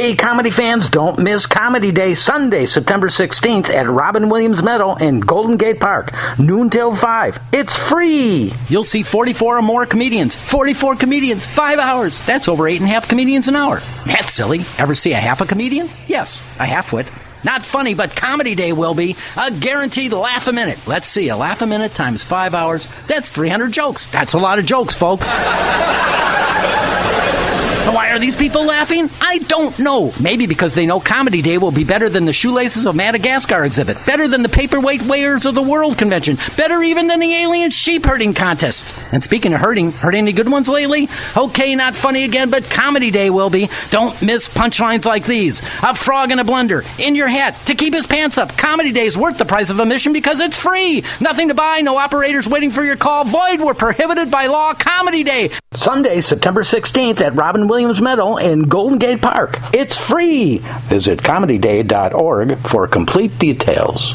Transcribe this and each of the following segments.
Hey, comedy fans, don't miss Comedy Day Sunday, September 16th at Robin Williams Meadow in Golden Gate Park, noon till 5. It's free! You'll see 44 or more comedians. 44 comedians, five hours. That's over eight and a half comedians an hour. That's silly. Ever see a half a comedian? Yes, a half wit. Not funny, but Comedy Day will be. A guaranteed laugh a minute. Let's see, a laugh a minute times five hours. That's 300 jokes. That's a lot of jokes, folks. So why are these people laughing? I don't know. Maybe because they know Comedy Day will be better than the Shoelaces of Madagascar exhibit, better than the Paperweight Weighers of the World convention, better even than the Alien Sheep Herding contest. And speaking of herding, heard any good ones lately? Okay, not funny again, but Comedy Day will be. Don't miss punchlines like these. A frog in a blender, in your hat, to keep his pants up. Comedy Day is worth the price of admission because it's free. Nothing to buy, no operators waiting for your call. Void were prohibited by law. Comedy Day. Sunday, September 16th at Robin Williams Meadow in Golden Gate Park. It's free! Visit comedyday.org for complete details.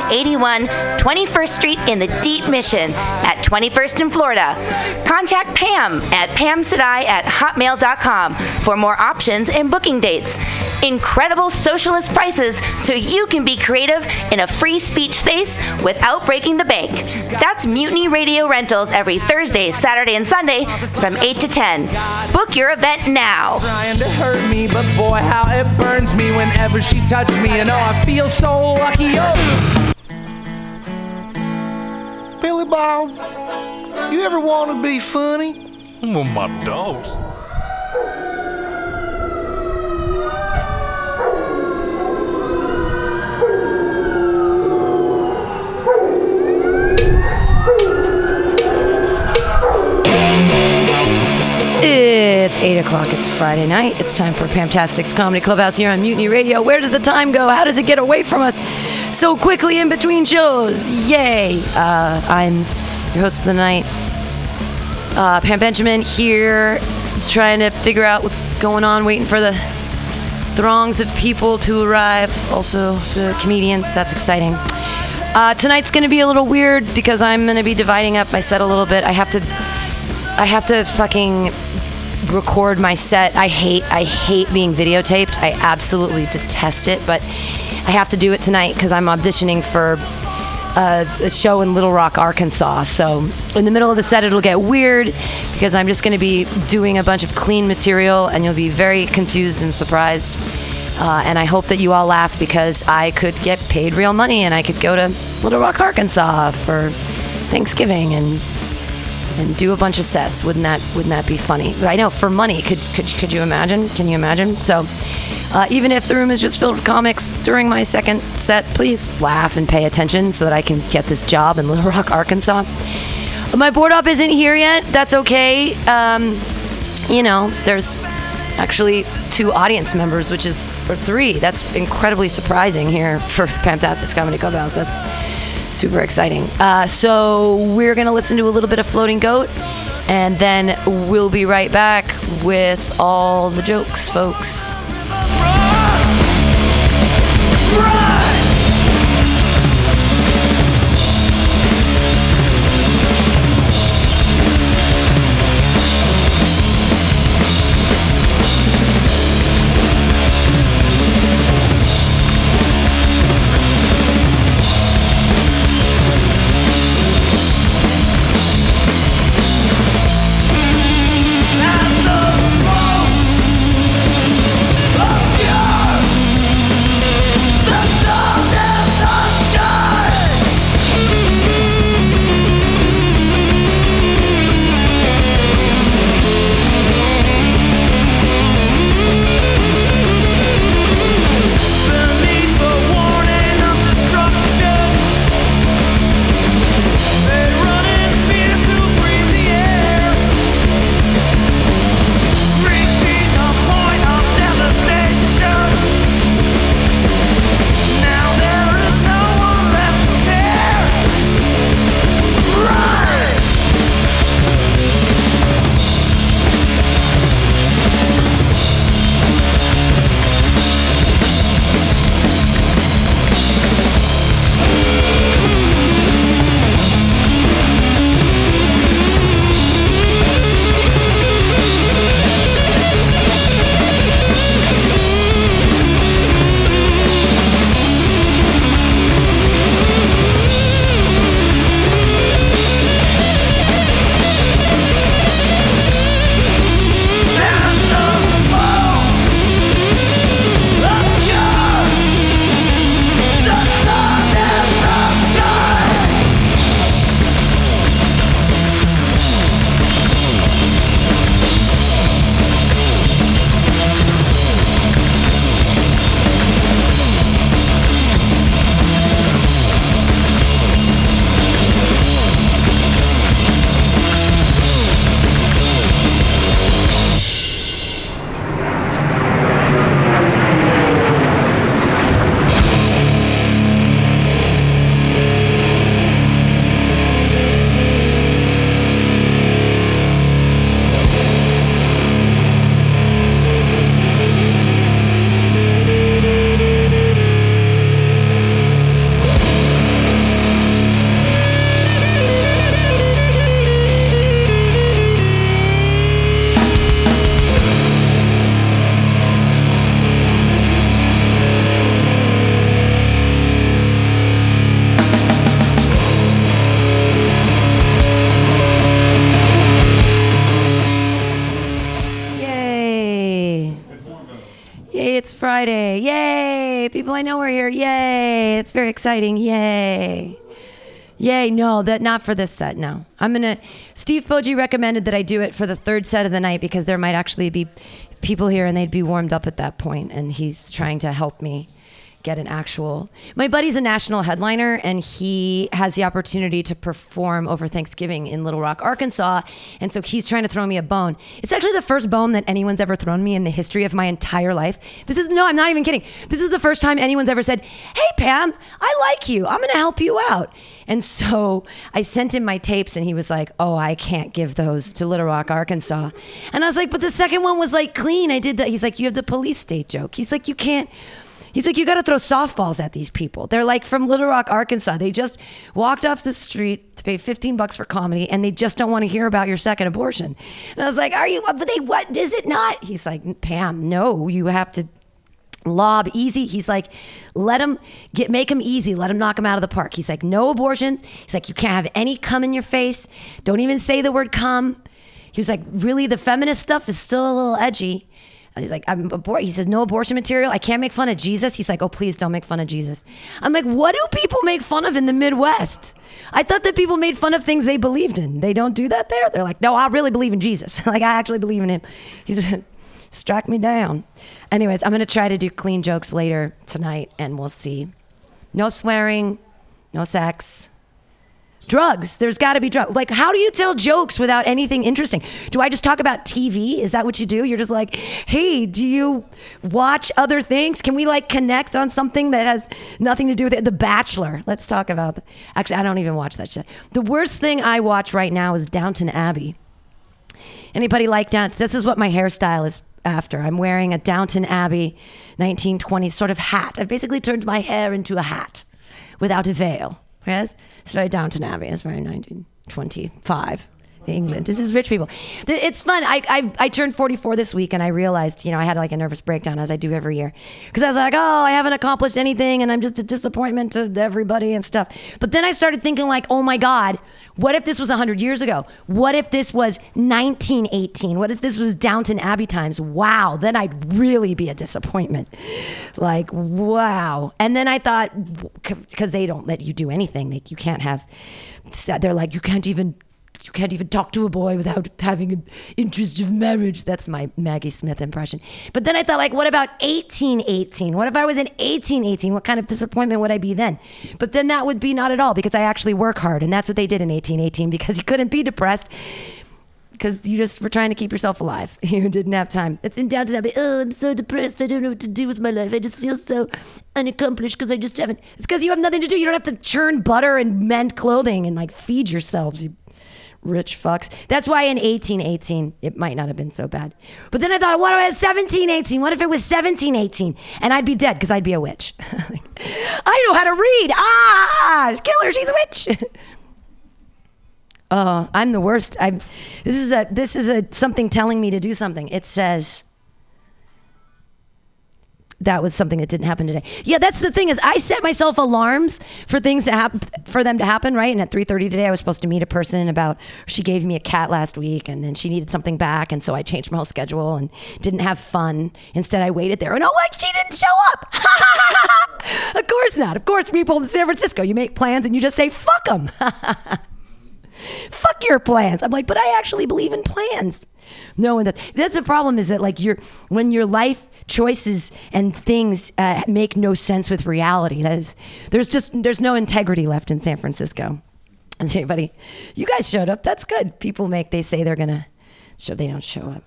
2781 21st Street in the Deep Mission at 21st in Florida. Contact Pam at pamsadai at hotmail.com for more options and booking dates. Incredible socialist prices so you can be creative in a free speech space without breaking the bank. That's Mutiny Radio Rentals every Thursday, Saturday, and Sunday from 8 to 10. Book your event now. trying to hurt me, but boy, how it burns me whenever she touches me, and oh, I feel so lucky. Oh. Billy Bob, you ever want to be funny? Well, my dogs. It's 8 o'clock. It's Friday night. It's time for Pamtastic's Comedy Clubhouse here on Mutiny Radio. Where does the time go? How does it get away from us so quickly in between shows? Yay! Uh, I'm your host of the night, uh, Pam Benjamin, here trying to figure out what's going on, waiting for the throngs of people to arrive. Also, the comedians. That's exciting. Uh, tonight's going to be a little weird because I'm going to be dividing up my set a little bit. I have to I have to fucking record my set. I hate I hate being videotaped. I absolutely detest it, but I have to do it tonight because I'm auditioning for a, a show in Little Rock, Arkansas. So in the middle of the set, it'll get weird because I'm just going to be doing a bunch of clean material, and you'll be very confused and surprised. Uh, and I hope that you all laugh because I could get paid real money and I could go to Little Rock, Arkansas for Thanksgiving and and do a bunch of sets. Wouldn't that wouldn't that be funny? I know for money. Could could could you imagine? Can you imagine? So, uh, even if the room is just filled with comics during my second set, please laugh and pay attention so that I can get this job in Little Rock, Arkansas. My board op isn't here yet. That's okay. Um, you know, there's actually two audience members, which is or three. That's incredibly surprising here for Fantastic Comedy Clubhouse. That's super exciting. Uh, so we're gonna listen to a little bit of Floating Goat, and then we'll be right back with all the jokes, folks. It's very exciting. Yay. Yay. No, that not for this set. No. I'm to Steve Poggi recommended that I do it for the third set of the night because there might actually be people here and they'd be warmed up at that point and he's trying to help me get an actual. My buddy's a national headliner, and he has the opportunity to perform over Thanksgiving in Little Rock, Arkansas. And so he's trying to throw me a bone. It's actually the first bone that anyone's ever thrown me in the history of my entire life. This is no, I'm not even kidding. This is the first time anyone's ever said, "Hey Pam, I like you. I'm going to help you out." And so I sent him my tapes, and he was like, "Oh, I can't give those to Little Rock, Arkansas." And I was like, "But the second one was like clean. I did that." He's like, "You have the police state joke." He's like, "You can't." He's like, you got to throw softballs at these people. They're like from Little Rock, Arkansas. They just walked off the street to pay 15 bucks for comedy and they just don't want to hear about your second abortion. And I was like, are you, but they, what is it not? He's like, Pam, no, you have to lob easy. He's like, let him get, make him easy. Let him knock him out of the park. He's like, no abortions. He's like, you can't have any cum in your face. Don't even say the word cum. He was like, really, the feminist stuff is still a little edgy. He's like, I'm abor-. He says, no abortion material. I can't make fun of Jesus. He's like, oh, please don't make fun of Jesus. I'm like, what do people make fun of in the Midwest? I thought that people made fun of things they believed in. They don't do that there. They're like, no, I really believe in Jesus. like, I actually believe in him. He's strike me down. Anyways, I'm going to try to do clean jokes later tonight and we'll see. No swearing, no sex. Drugs. There's got to be drugs. Like, how do you tell jokes without anything interesting? Do I just talk about TV? Is that what you do? You're just like, hey, do you watch other things? Can we like connect on something that has nothing to do with it? The Bachelor. Let's talk about. Actually, I don't even watch that shit. The worst thing I watch right now is Downton Abbey. Anybody like Downton? This is what my hairstyle is after. I'm wearing a Downton Abbey 1920s sort of hat. I've basically turned my hair into a hat without a veil. Yes? It's very Downton Abbey. It's very 1925. England. This is rich people. It's fun. I, I I turned 44 this week, and I realized, you know, I had like a nervous breakdown as I do every year, because I was like, oh, I haven't accomplished anything, and I'm just a disappointment to everybody and stuff. But then I started thinking, like, oh my God, what if this was 100 years ago? What if this was 1918? What if this was Downton Abbey times? Wow, then I'd really be a disappointment. Like, wow. And then I thought, because they don't let you do anything, like you can't have. They're like, you can't even you can't even talk to a boy without having an interest of marriage. That's my Maggie Smith impression. But then I thought, like, what about 1818? What if I was in 1818? What kind of disappointment would I be then? But then that would be not at all because I actually work hard. And that's what they did in 1818 because you couldn't be depressed because you just were trying to keep yourself alive. You didn't have time. It's in Downton Abbey. Oh, I'm so depressed. I don't know what to do with my life. I just feel so unaccomplished because I just haven't. It's because you have nothing to do. You don't have to churn butter and mend clothing and like feed yourselves. You rich fucks. That's why in 1818 it might not have been so bad. But then I thought, what was 1718? What if it was 1718? And I'd be dead because I'd be a witch. I know how to read. Ah, kill her. She's a witch. Oh, I'm the worst. I'm. This is a. This is a something telling me to do something. It says. That was something that didn't happen today. Yeah, that's the thing is I set myself alarms for things to happen for them to happen, right? And at 3:30 today I was supposed to meet a person about she gave me a cat last week and then she needed something back and so I changed my whole schedule and didn't have fun. Instead I waited there and oh what she didn't show up. of course not. Of course people in San Francisco you make plans and you just say fuck them. fuck your plans. I'm like, but I actually believe in plans. No, and that's that's the problem is that like your when your life choices and things uh, make no sense with reality. That is, there's just there's no integrity left in San Francisco. Is anybody? You guys showed up. That's good. People make they say they're gonna show. They don't show up.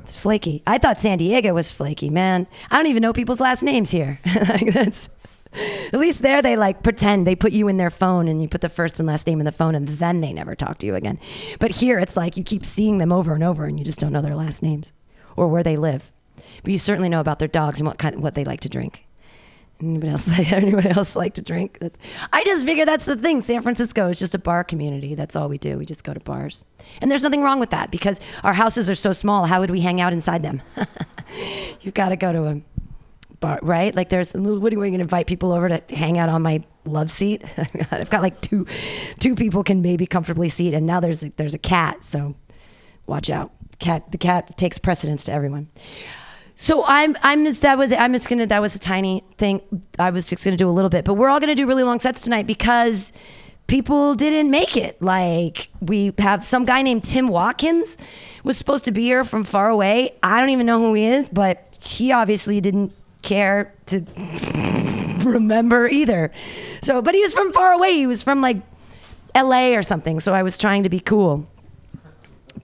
It's flaky. I thought San Diego was flaky, man. I don't even know people's last names here. like that's at least there they like pretend they put you in their phone and you put the first and last name in the phone and then they never talk to you again. But here it's like you keep seeing them over and over and you just don't know their last names or where they live. But you certainly know about their dogs and what kind what they like to drink. Anybody else? Like anybody else like to drink? I just figure that's the thing. San Francisco is just a bar community. That's all we do. We just go to bars, and there's nothing wrong with that because our houses are so small. How would we hang out inside them? You've got to go to a bar, right? Like there's what are we going to invite people over to hang out on my love seat? I've got like two two people can maybe comfortably seat, and now there's a, there's a cat, so watch out. Cat the cat takes precedence to everyone. So I'm I'm just that was I'm just gonna that was a tiny thing. I was just gonna do a little bit, but we're all gonna do really long sets tonight because people didn't make it. Like we have some guy named Tim Watkins was supposed to be here from far away. I don't even know who he is, but he obviously didn't care to remember either. So, but he was from far away. He was from like L.A. or something. So I was trying to be cool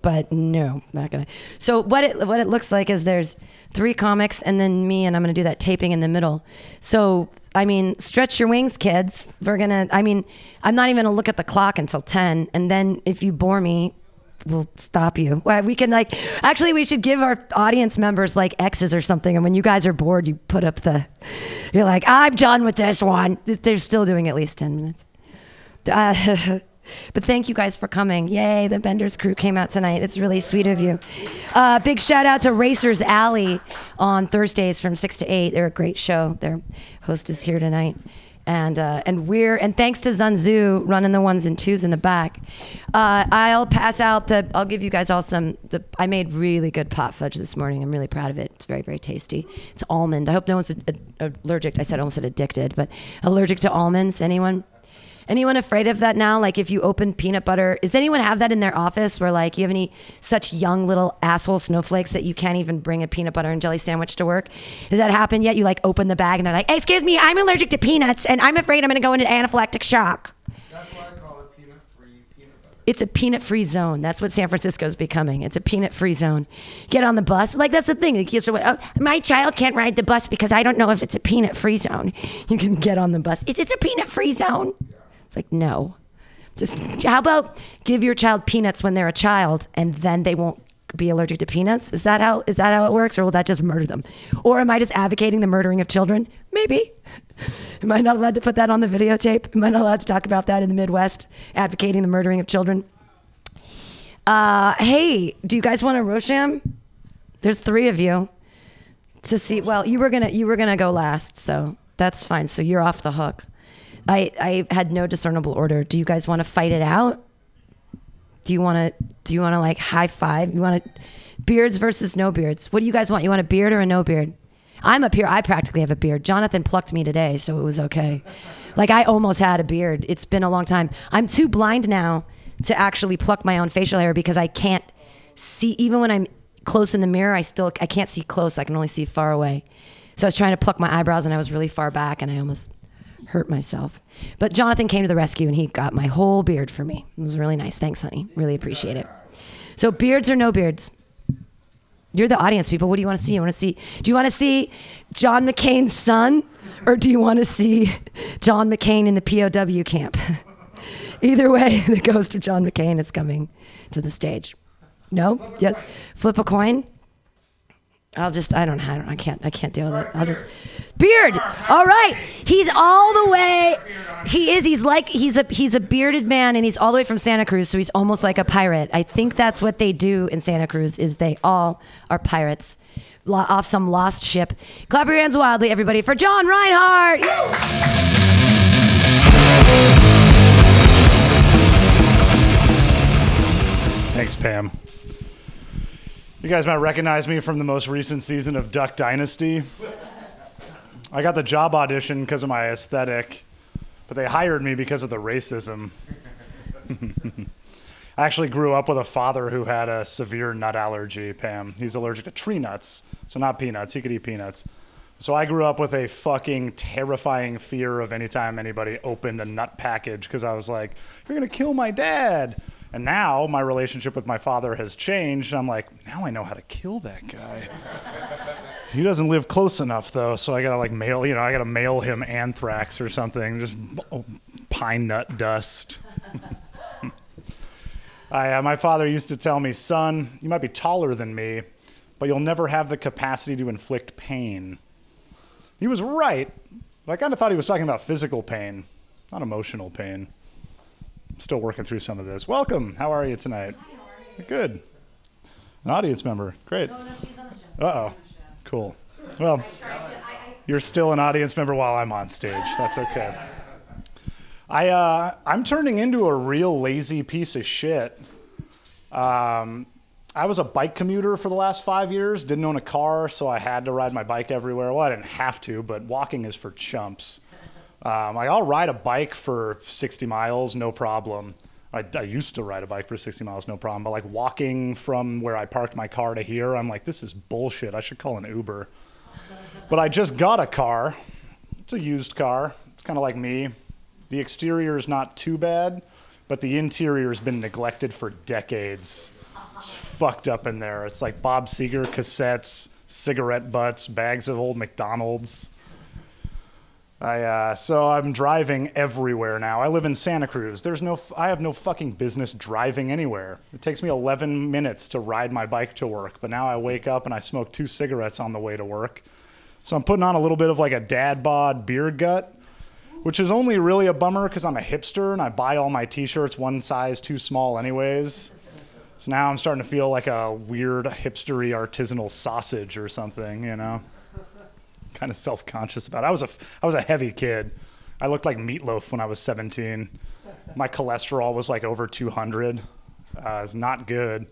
but no, not gonna. So what it what it looks like is there's three comics and then me, and I'm gonna do that taping in the middle. So I mean, stretch your wings, kids. We're gonna. I mean, I'm not even gonna look at the clock until ten, and then if you bore me. We'll stop you. We can like actually we should give our audience members like X's or something. And when you guys are bored, you put up the. You're like, I'm done with this one. They're still doing at least ten minutes. Uh, But thank you guys for coming. Yay, the Benders crew came out tonight. It's really sweet of you. Uh, big shout out to Racers Alley on Thursdays from 6 to 8. They're a great show. Their host is here tonight. And uh, and we're and thanks to Zanzu running the ones and twos in the back, uh, I'll pass out the. I'll give you guys all some. The I made really good pot fudge this morning. I'm really proud of it. It's very very tasty. It's almond. I hope no one's a, a, allergic. I said I almost said addicted, but allergic to almonds. Anyone? Anyone afraid of that now? Like if you open peanut butter, does anyone have that in their office where like you have any such young little asshole snowflakes that you can't even bring a peanut butter and jelly sandwich to work? Has that happened yet? You like open the bag and they're like, hey, excuse me, I'm allergic to peanuts and I'm afraid I'm going to go into anaphylactic shock. That's why I call it peanut. Free peanut butter. It's a peanut free zone. That's what San Francisco's becoming. It's a peanut free zone. Get on the bus. Like, that's the thing. The kids are like, oh, my child can't ride the bus because I don't know if it's a peanut free zone. You can get on the bus. Is it a peanut free zone? It's like, no. Just how about give your child peanuts when they're a child and then they won't be allergic to peanuts? Is that how is that how it works or will that just murder them? Or am I just advocating the murdering of children? Maybe. Am I not allowed to put that on the videotape? Am I not allowed to talk about that in the Midwest, advocating the murdering of children? Uh, hey, do you guys want a Rosham? There's three of you to see. Well, you were gonna you were gonna go last, so that's fine. So you're off the hook. I I had no discernible order. Do you guys want to fight it out? Do you want to do you want to like high five? You want to beards versus no beards? What do you guys want? You want a beard or a no beard? I'm up here. I practically have a beard. Jonathan plucked me today, so it was okay. Like I almost had a beard. It's been a long time. I'm too blind now to actually pluck my own facial hair because I can't see even when I'm close in the mirror, I still I can't see close. I can only see far away. So I was trying to pluck my eyebrows and I was really far back and I almost hurt myself. But Jonathan came to the rescue and he got my whole beard for me. It was really nice. Thanks, honey. Really appreciate it. So beards or no beards? You're the audience people. What do you want to see? You want to see Do you want to see John McCain's son or do you want to see John McCain in the POW camp? Either way, the ghost of John McCain is coming to the stage. No? Yes? Flip a coin? I'll just I don't I don't I can't I can't deal with it. I'll just beard. All right. He's all the way he is he's like he's a he's a bearded man and he's all the way from Santa Cruz so he's almost like a pirate. I think that's what they do in Santa Cruz is they all are pirates off some lost ship. Clap your hands wildly everybody for John Reinhardt. Thanks, Pam. You guys might recognize me from the most recent season of Duck Dynasty. I got the job audition because of my aesthetic, but they hired me because of the racism. I actually grew up with a father who had a severe nut allergy, Pam. He's allergic to tree nuts, so not peanuts. He could eat peanuts. So I grew up with a fucking terrifying fear of anytime anybody opened a nut package because I was like, you're going to kill my dad. And now my relationship with my father has changed. I'm like, now I know how to kill that guy. he doesn't live close enough though, so I gotta like mail, you know, I gotta mail him anthrax or something, just pine nut dust. I, uh, my father used to tell me, son, you might be taller than me, but you'll never have the capacity to inflict pain. He was right, but I kind of thought he was talking about physical pain, not emotional pain. I'm still working through some of this. Welcome. How are you tonight? Good. An audience member. Great. Uh oh. Cool. Well, you're still an audience member while I'm on stage. That's okay. I uh, I'm turning into a real lazy piece of shit. Um, I was a bike commuter for the last five years. Didn't own a car, so I had to ride my bike everywhere. Well, I didn't have to, but walking is for chumps. Um, like I'll ride a bike for 60 miles, no problem. I, I, used to ride a bike for 60 miles, no problem. But like walking from where I parked my car to here, I'm like, this is bullshit. I should call an Uber. but I just got a car. It's a used car. It's kind of like me. The exterior is not too bad, but the interior has been neglected for decades. It's fucked up in there. It's like Bob Seger cassettes, cigarette butts, bags of old McDonald's. I, uh, so I'm driving everywhere now. I live in Santa Cruz. There's no, f- I have no fucking business driving anywhere. It takes me 11 minutes to ride my bike to work, but now I wake up and I smoke two cigarettes on the way to work. So I'm putting on a little bit of like a dad bod beard gut, which is only really a bummer because I'm a hipster and I buy all my t-shirts one size too small anyways. So now I'm starting to feel like a weird hipstery artisanal sausage or something, you know kind of self conscious about. I was a I was a heavy kid. I looked like meatloaf when I was 17. My cholesterol was like over 200. Uh, it's not good.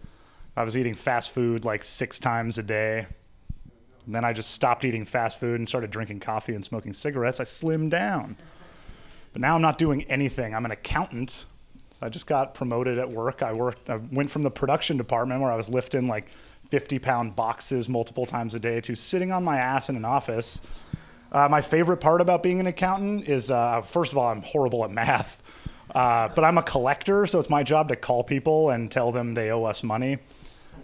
I was eating fast food like six times a day. And then I just stopped eating fast food and started drinking coffee and smoking cigarettes. I slimmed down. But now I'm not doing anything. I'm an accountant. I just got promoted at work. I worked. I went from the production department where I was lifting like 50 pound boxes multiple times a day to sitting on my ass in an office. Uh, my favorite part about being an accountant is, uh, first of all, I'm horrible at math. Uh, but I'm a collector, so it's my job to call people and tell them they owe us money.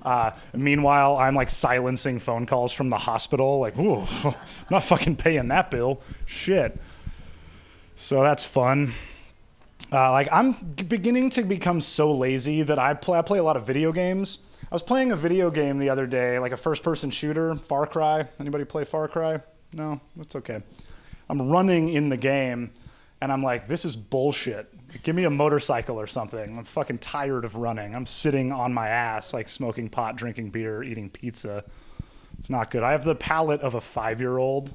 Uh, meanwhile, I'm like silencing phone calls from the hospital, like, ooh, I'm not fucking paying that bill. Shit. So that's fun. Uh, like I'm beginning to become so lazy that I play. I play a lot of video games. I was playing a video game the other day, like a first-person shooter, Far Cry. Anybody play Far Cry? No, that's okay. I'm running in the game, and I'm like, this is bullshit. Give me a motorcycle or something. I'm fucking tired of running. I'm sitting on my ass, like smoking pot, drinking beer, eating pizza. It's not good. I have the palate of a five-year-old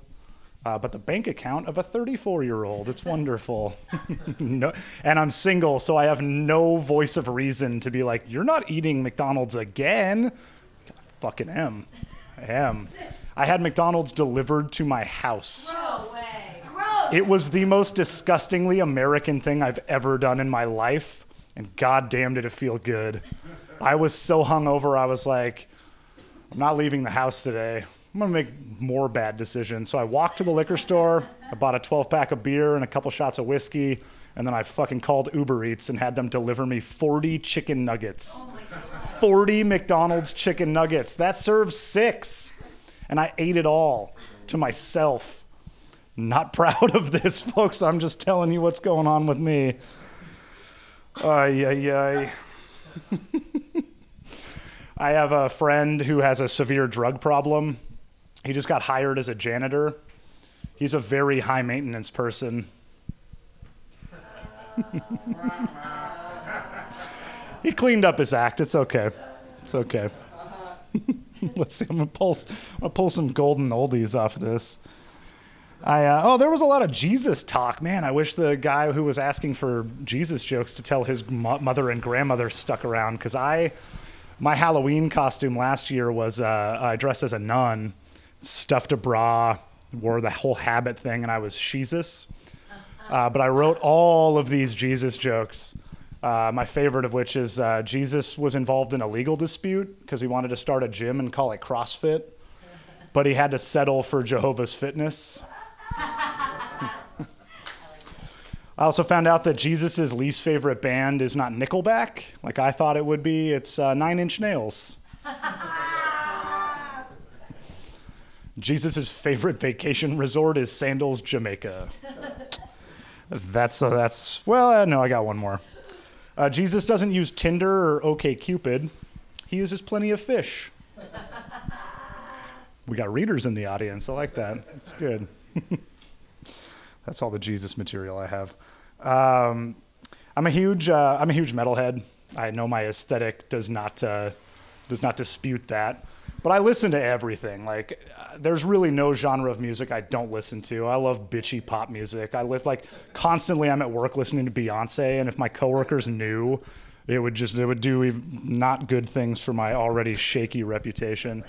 uh, but the bank account of a 34 year old. It's wonderful. no, and I'm single, so I have no voice of reason to be like, you're not eating McDonald's again. I fucking am. I am. I had McDonald's delivered to my house. It was the most disgustingly American thing I've ever done in my life, and god damn did it feel good. I was so hungover, I was like, I'm not leaving the house today. I'm gonna make more bad decisions. So I walked to the liquor store, I bought a 12 pack of beer and a couple shots of whiskey, and then I fucking called Uber Eats and had them deliver me 40 chicken nuggets. 40 McDonald's chicken nuggets. That serves six. And I ate it all to myself. Not proud of this, folks. I'm just telling you what's going on with me. Ay, ay, ay. I have a friend who has a severe drug problem. He just got hired as a janitor. He's a very high maintenance person. he cleaned up his act. It's okay. It's okay. Let's see. I'm gonna pull. I'm gonna pull some golden oldies off of this. I uh, oh, there was a lot of Jesus talk. Man, I wish the guy who was asking for Jesus jokes to tell his mo- mother and grandmother stuck around because I, my Halloween costume last year was uh, I dressed as a nun, stuffed a bra, wore the whole habit thing, and I was Jesus. Uh, but I wrote all of these Jesus jokes. Uh, my favorite of which is uh, Jesus was involved in a legal dispute because he wanted to start a gym and call it CrossFit, but he had to settle for Jehovah's Fitness. I also found out that Jesus' least favorite band is not Nickelback, like I thought it would be. It's uh, Nine Inch Nails. Jesus' favorite vacation resort is Sandals, Jamaica. That's uh, that's well, uh, no, I got one more. Uh, Jesus doesn't use Tinder or OKCupid. He uses plenty of fish. We got readers in the audience. I like that. It's good. That's all the Jesus material I have. Um, I'm a huge uh, I'm a huge metalhead. I know my aesthetic does not uh, does not dispute that, but I listen to everything. Like, there's really no genre of music I don't listen to. I love bitchy pop music. I live like constantly. I'm at work listening to Beyonce, and if my coworkers knew, it would just it would do not good things for my already shaky reputation.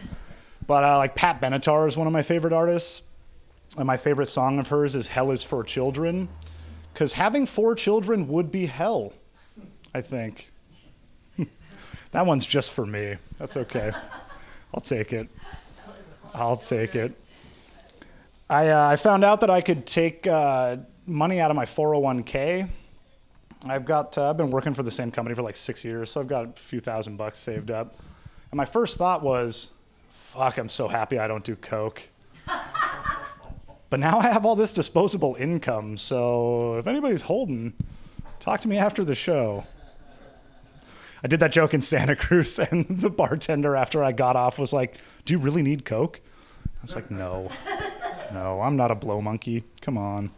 But uh, like Pat Benatar is one of my favorite artists. And my favorite song of hers is Hell is for Children. Because having four children would be hell, I think. that one's just for me. That's okay. I'll take it. I'll take it. I, uh, I found out that I could take uh, money out of my 401k. I've got uh, I've been working for the same company for like six years, so I've got a few thousand bucks saved up. And my first thought was, "Fuck, I'm so happy I don't do coke." But now I have all this disposable income, so if anybody's holding, talk to me after the show. I did that joke in Santa Cruz, and the bartender, after I got off, was like, Do you really need Coke? I was like, No, no, I'm not a blow monkey. Come on.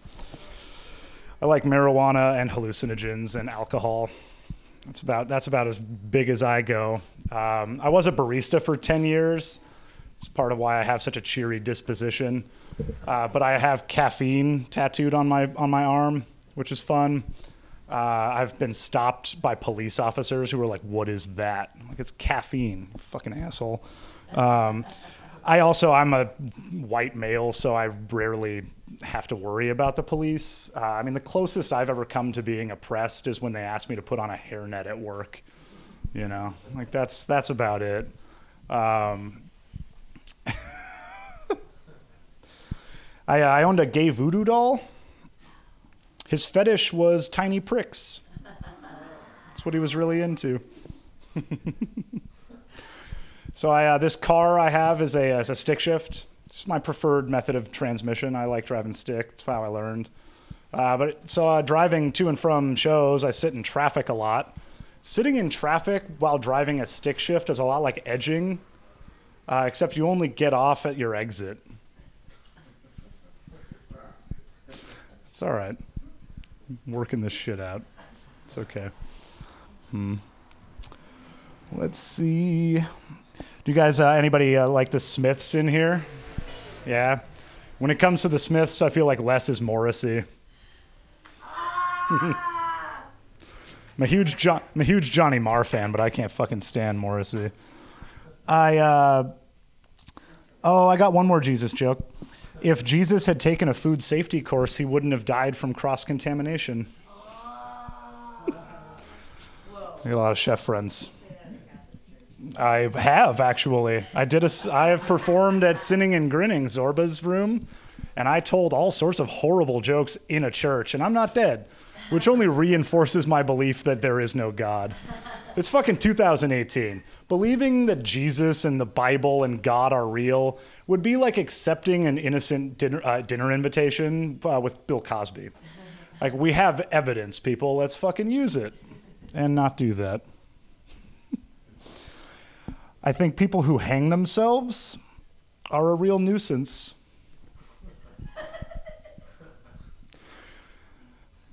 I like marijuana and hallucinogens and alcohol. That's about, that's about as big as I go. Um, I was a barista for 10 years. It's part of why I have such a cheery disposition. Uh, but I have caffeine tattooed on my on my arm, which is fun. Uh, I've been stopped by police officers who were like, "What is that?" I'm like it's caffeine, fucking asshole. Um, I also I'm a white male, so I rarely have to worry about the police. Uh, I mean, the closest I've ever come to being oppressed is when they asked me to put on a hairnet at work. You know, like that's that's about it. Um, I, I owned a gay voodoo doll. His fetish was tiny pricks. That's what he was really into. so I, uh, this car I have is a, is a stick shift. It's my preferred method of transmission. I like driving stick. It's how I learned. Uh, but so uh, driving to and from shows, I sit in traffic a lot. Sitting in traffic while driving a stick shift is a lot like edging, uh, except you only get off at your exit. It's all right. Working this shit out. It's okay. Hmm. Let's see. Do you guys, uh, anybody uh, like the Smiths in here? Yeah. When it comes to the Smiths, I feel like less is Morrissey. I'm a huge I'm a huge Johnny Marr fan, but I can't fucking stand Morrissey. I uh, oh, I got one more Jesus joke. If Jesus had taken a food safety course, he wouldn't have died from cross contamination. I got a lot of chef friends. I have actually. I did a. I have performed at Sinning and Grinning, Zorba's room, and I told all sorts of horrible jokes in a church, and I'm not dead, which only reinforces my belief that there is no God. It's fucking 2018. Believing that Jesus and the Bible and God are real would be like accepting an innocent dinner, uh, dinner invitation uh, with Bill Cosby. Like, we have evidence, people. Let's fucking use it and not do that. I think people who hang themselves are a real nuisance.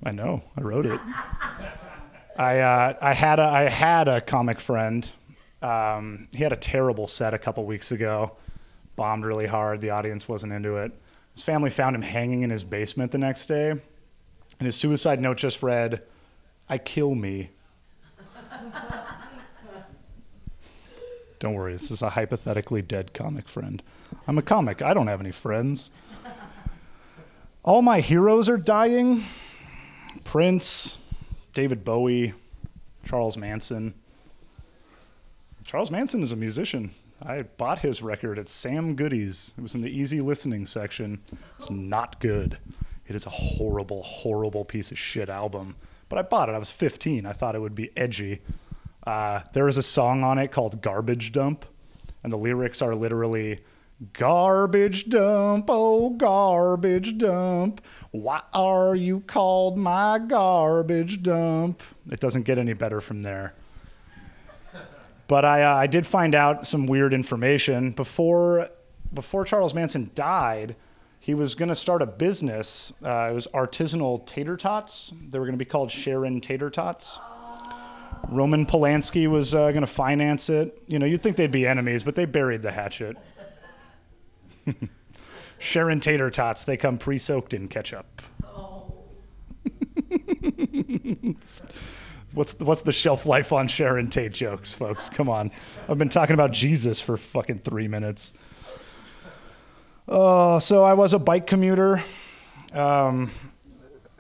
I know, I wrote it. I, uh, I, had a, I had a comic friend. Um, he had a terrible set a couple weeks ago, bombed really hard. The audience wasn't into it. His family found him hanging in his basement the next day, and his suicide note just read, I kill me. Don't worry, this is a hypothetically dead comic friend. I'm a comic, I don't have any friends. All my heroes are dying Prince, David Bowie, Charles Manson. Charles Manson is a musician. I bought his record at Sam Goody's. It was in the easy listening section. It's not good. It is a horrible, horrible piece of shit album. But I bought it. I was 15. I thought it would be edgy. Uh, there is a song on it called Garbage Dump, and the lyrics are literally Garbage dump, oh garbage dump. Why are you called my garbage dump? It doesn't get any better from there. But I, uh, I did find out some weird information before before Charles Manson died. He was going to start a business. Uh, it was artisanal tater tots. They were going to be called Sharon Tater Tots. Roman Polanski was uh, going to finance it. You know, you'd think they'd be enemies, but they buried the hatchet. Sharon Tater Tots, they come pre soaked in ketchup. what's, the, what's the shelf life on Sharon Tate jokes, folks? Come on. I've been talking about Jesus for fucking three minutes. Oh, so I was a bike commuter. Um,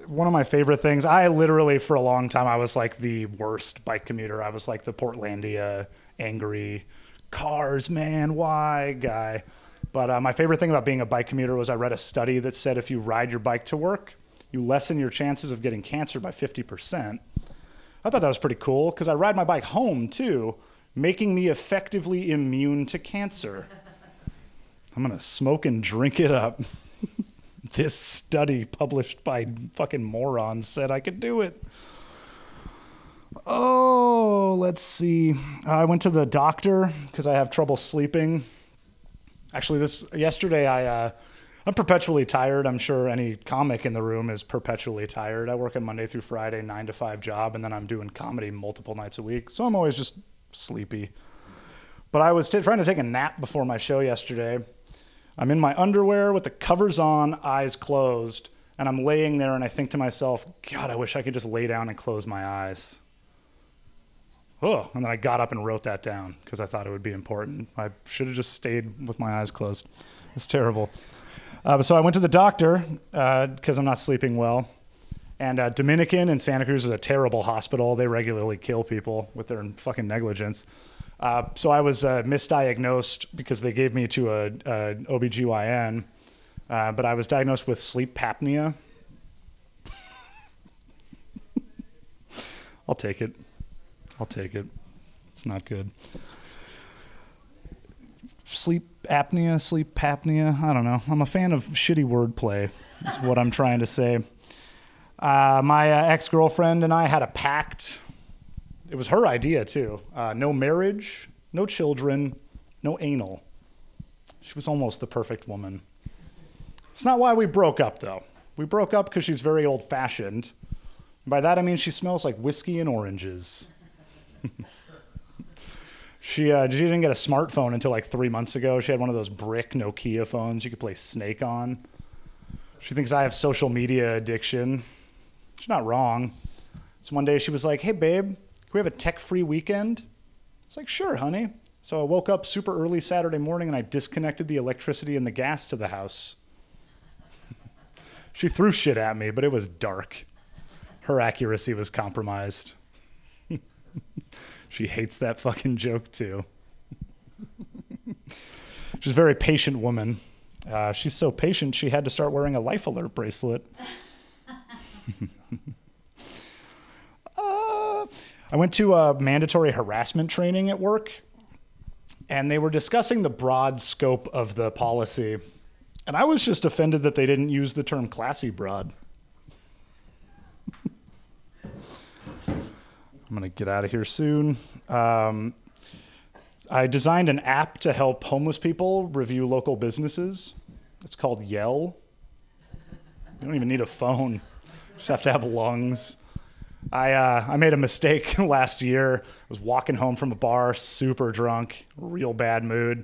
one of my favorite things. I literally, for a long time, I was like the worst bike commuter. I was like the Portlandia, angry, cars, man, why guy. But uh, my favorite thing about being a bike commuter was I read a study that said if you ride your bike to work, you lessen your chances of getting cancer by 50%. I thought that was pretty cool because I ride my bike home too, making me effectively immune to cancer. I'm going to smoke and drink it up. this study published by fucking morons said I could do it. Oh, let's see. I went to the doctor because I have trouble sleeping. Actually, this yesterday I uh, I'm perpetually tired. I'm sure any comic in the room is perpetually tired. I work a Monday through Friday, nine to five job, and then I'm doing comedy multiple nights a week, so I'm always just sleepy. But I was t- trying to take a nap before my show yesterday. I'm in my underwear with the covers on, eyes closed, and I'm laying there and I think to myself, God, I wish I could just lay down and close my eyes. Oh, and then I got up and wrote that down because I thought it would be important. I should have just stayed with my eyes closed. It's terrible. Uh, so I went to the doctor because uh, I'm not sleeping well. And uh, Dominican in Santa Cruz is a terrible hospital. They regularly kill people with their fucking negligence. Uh, so I was uh, misdiagnosed because they gave me to a, a OBGYN, uh, but I was diagnosed with sleep apnea. I'll take it. I'll take it. It's not good. Sleep apnea, sleep apnea. I don't know. I'm a fan of shitty wordplay. Is what I'm trying to say. Uh, my uh, ex girlfriend and I had a pact. It was her idea too. Uh, no marriage, no children, no anal. She was almost the perfect woman. It's not why we broke up though. We broke up because she's very old fashioned. By that I mean she smells like whiskey and oranges. she uh, she didn't get a smartphone until like three months ago. She had one of those brick Nokia phones you could play Snake on. She thinks I have social media addiction. She's not wrong. So one day she was like, "Hey babe, can we have a tech-free weekend?" It's like, "Sure, honey." So I woke up super early Saturday morning and I disconnected the electricity and the gas to the house. she threw shit at me, but it was dark. Her accuracy was compromised. she hates that fucking joke too. She's a very patient woman. Uh, she's so patient, she had to start wearing a life alert bracelet. uh, I went to a mandatory harassment training at work, and they were discussing the broad scope of the policy. And I was just offended that they didn't use the term classy broad. I'm going to get out of here soon. Um, I designed an app to help homeless people review local businesses. It's called Yell. You don't even need a phone, you just have to have lungs. I, uh, I made a mistake last year. I was walking home from a bar, super drunk, real bad mood.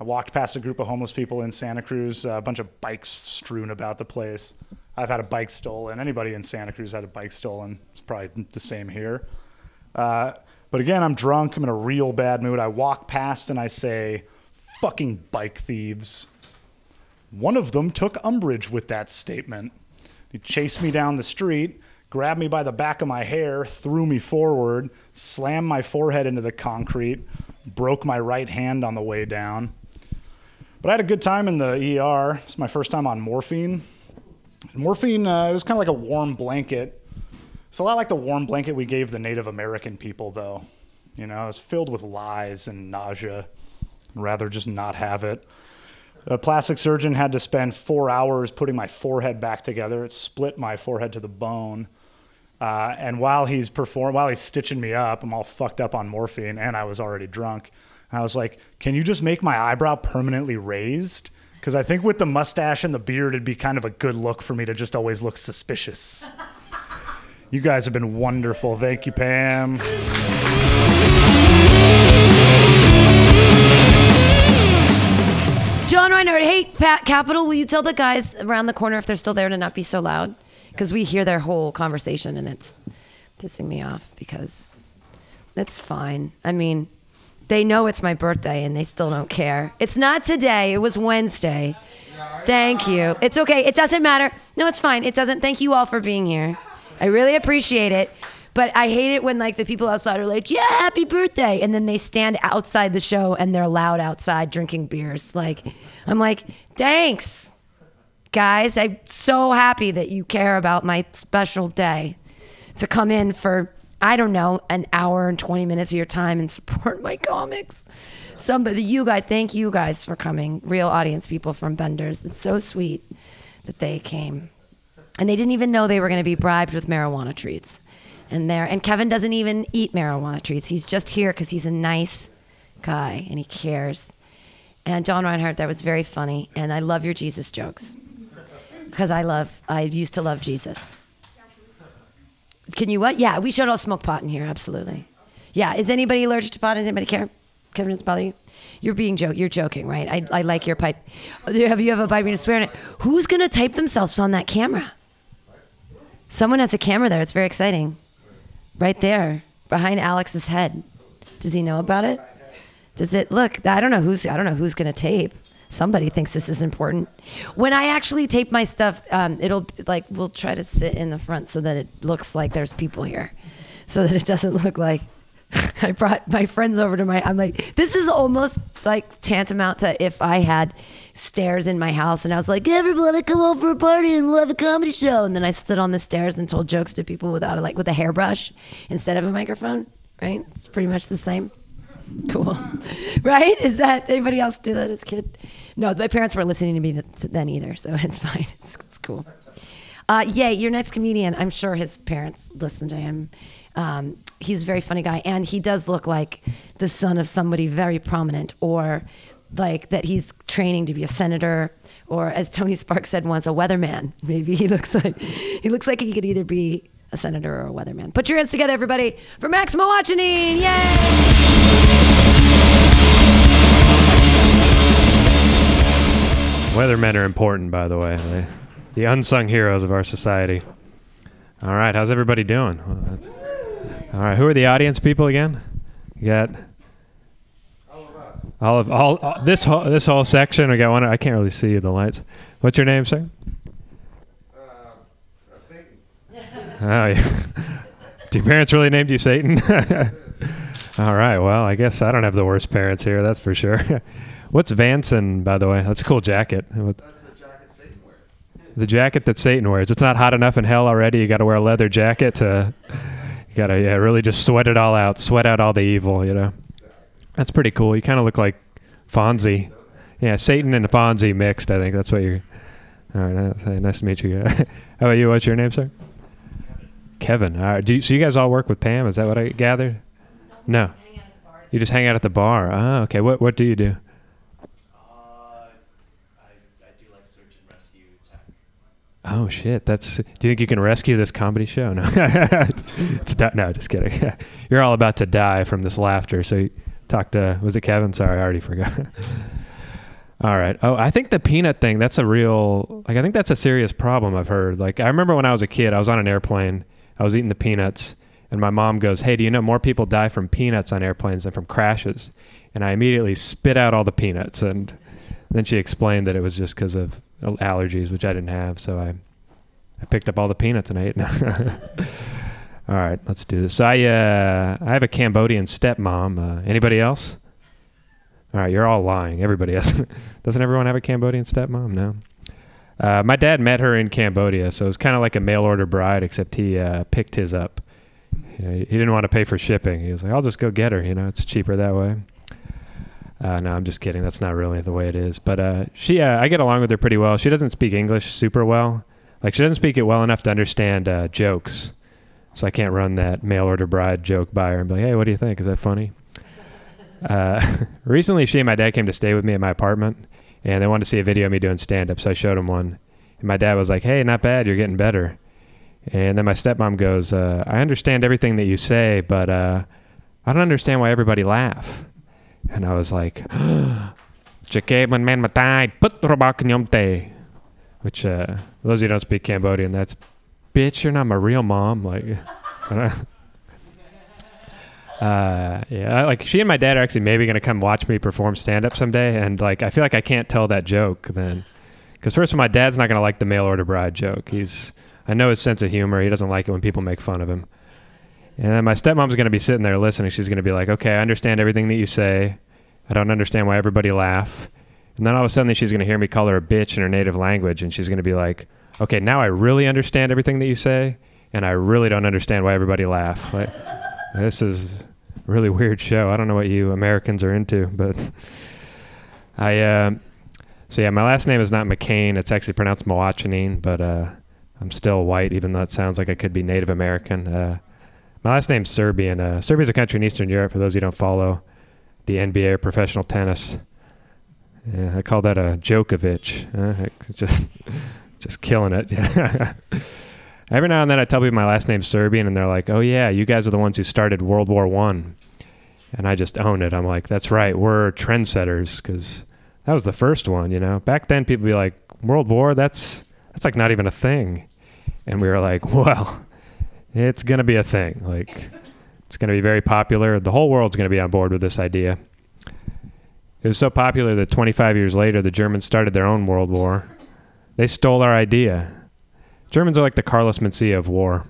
I walked past a group of homeless people in Santa Cruz, a bunch of bikes strewn about the place. I've had a bike stolen. Anybody in Santa Cruz had a bike stolen. It's probably the same here. Uh, but again, I'm drunk. I'm in a real bad mood. I walk past and I say, fucking bike thieves. One of them took umbrage with that statement. He chased me down the street, grabbed me by the back of my hair, threw me forward, slammed my forehead into the concrete, broke my right hand on the way down. But I had a good time in the ER. It's my first time on morphine. Morphine, uh, it was kind of like a warm blanket. It's a lot like the warm blanket we gave the Native American people, though. You know, it's filled with lies and nausea. I'd rather just not have it. A plastic surgeon had to spend four hours putting my forehead back together. It split my forehead to the bone. Uh, and while he's perform, while he's stitching me up, I'm all fucked up on morphine, and I was already drunk. I was like, "Can you just make my eyebrow permanently raised?" Because I think with the mustache and the beard, it'd be kind of a good look for me to just always look suspicious. you guys have been wonderful. Thank you, Pam. John Reinhardt, hey, Pat Capital, will you tell the guys around the corner if they're still there to not be so loud? Because we hear their whole conversation and it's pissing me off because that's fine. I mean, they know it's my birthday and they still don't care. It's not today, it was Wednesday. Thank you. It's okay. It doesn't matter. No, it's fine. It doesn't. Thank you all for being here. I really appreciate it. But I hate it when like the people outside are like, "Yeah, happy birthday," and then they stand outside the show and they're loud outside drinking beers. Like, I'm like, "Thanks, guys. I'm so happy that you care about my special day to come in for I don't know an hour and 20 minutes of your time and support my comics." Somebody, you guys, thank you guys for coming. Real audience people from Benders. It's so sweet that they came, and they didn't even know they were going to be bribed with marijuana treats and there and Kevin doesn't even eat marijuana treats. He's just here because he's a nice guy and he cares. And John Reinhardt, that was very funny, and I love your Jesus jokes because I love. I used to love Jesus. Can you what? Yeah, we should all smoke pot in here. Absolutely. Yeah. Is anybody allergic to pot? Does anybody care? Kevin, does bother you? You're being joke. You're joking, right? I, I like your pipe. Have you have a pipe you to swear in it? Who's gonna tape themselves on that camera? Someone has a camera there. It's very exciting. Right there, behind Alex's head. Does he know about it? Does it look? I don't know who's. I don't know who's gonna tape. Somebody thinks this is important. When I actually tape my stuff, um, it'll like we'll try to sit in the front so that it looks like there's people here, so that it doesn't look like I brought my friends over to my. I'm like, this is almost like tantamount to if I had stairs in my house and I was like, everybody come over for a party and we'll have a comedy show. And then I stood on the stairs and told jokes to people without like with a hairbrush instead of a microphone. right? It's pretty much the same. Cool, right? Is that anybody else do that as a kid? No, my parents weren't listening to me then either, so it's fine. It's, it's cool. Uh, yay, your next comedian. I'm sure his parents listen to him. Um, he's a very funny guy, and he does look like the son of somebody very prominent, or like that he's training to be a senator, or as Tony Sparks said once, a weatherman. Maybe he looks like he looks like he could either be a senator or a weatherman. Put your hands together, everybody, for Max Mowachanin. Yay! Weathermen are important, by the way. The unsung heroes of our society. All right, how's everybody doing? Well, all right, who are the audience people again? You got all of us. all, of all uh, this whole this whole section. We got one. I can't really see the lights. What's your name, sir? Uh, uh, satan Oh, yeah. Do your parents really named you Satan? All right. Well, I guess I don't have the worst parents here. That's for sure. What's Vanson, by the way? That's a cool jacket. What- the jacket Satan wears. The jacket that Satan wears. It's not hot enough in hell already. You got to wear a leather jacket to. You got to yeah, really just sweat it all out. Sweat out all the evil. You know. That's pretty cool. You kind of look like Fonzie. Yeah, Satan and Fonzie mixed. I think that's what you're. All right. uh, Nice to meet you. How about you? What's your name, sir? Kevin. All right. Do you, so you guys all work with Pam? Is that what I gathered? No. You just hang out at the bar. Ah, okay. What What do you do? Oh shit! That's. Do you think you can rescue this comedy show? No, it's no. Just kidding. You're all about to die from this laughter. So, talk to. Was it Kevin? Sorry, I already forgot. all right. Oh, I think the peanut thing. That's a real. Like, I think that's a serious problem. I've heard. Like, I remember when I was a kid, I was on an airplane. I was eating the peanuts, and my mom goes, "Hey, do you know more people die from peanuts on airplanes than from crashes?" And I immediately spit out all the peanuts, and then she explained that it was just because of allergies, which I didn't have. So I, I picked up all the peanuts and ate. all right, let's do this. So I, uh, I have a Cambodian stepmom. Uh, anybody else? All right, you're all lying. Everybody else. Doesn't everyone have a Cambodian stepmom? No. Uh, my dad met her in Cambodia, so it was kind of like a mail order bride, except he uh, picked his up. You know, he didn't want to pay for shipping. He was like, "I'll just go get her." You know, it's cheaper that way. Uh, no, I'm just kidding. That's not really the way it is. But uh, she, uh, I get along with her pretty well. She doesn't speak English super well. Like she doesn't speak it well enough to understand uh, jokes. So I can't run that mail order bride joke by her and be like, "Hey, what do you think? Is that funny?" Uh, recently, she and my dad came to stay with me at my apartment, and they wanted to see a video of me doing stand up. So I showed them one, and my dad was like, "Hey, not bad. You're getting better." And then my stepmom goes, uh, "I understand everything that you say, but I don't understand why everybody laugh." And I was like, "Chake man matai put robak nyomte," which uh, those of you who don't speak Cambodian, that's bitch. You're not my real mom. Like, uh, yeah, like she and my dad are actually maybe gonna come watch me perform stand up someday, and like I feel like I can't tell that joke then, because first of all, my dad's not gonna like the mail order bride joke. He's I know his sense of humor. He doesn't like it when people make fun of him. And then my stepmom's going to be sitting there listening. She's going to be like, okay, I understand everything that you say. I don't understand why everybody laugh. And then all of a sudden she's going to hear me call her a bitch in her native language. And she's going to be like, okay, now I really understand everything that you say. And I really don't understand why everybody laugh. Like, this is really weird show. I don't know what you Americans are into, but I, uh, so yeah, my last name is not McCain. It's actually pronounced Mowachanin, but, uh, I'm still white, even though it sounds like I could be Native American. Uh, my last name's Serbian. Uh, a country in Eastern Europe. For those who don't follow the NBA or professional tennis, yeah, I call that a Djokovic. Uh, just, just killing it. Every now and then, I tell people my last name's Serbian, and they're like, "Oh yeah, you guys are the ones who started World War One," and I just own it. I'm like, "That's right, we're trendsetters," because that was the first one. You know, back then people be like, "World War? That's that's like not even a thing," and we were like, "Well." It's going to be a thing. Like, it's going to be very popular. The whole world's going to be on board with this idea. It was so popular that 25 years later, the Germans started their own world war. They stole our idea. Germans are like the Carlos Mencia of war.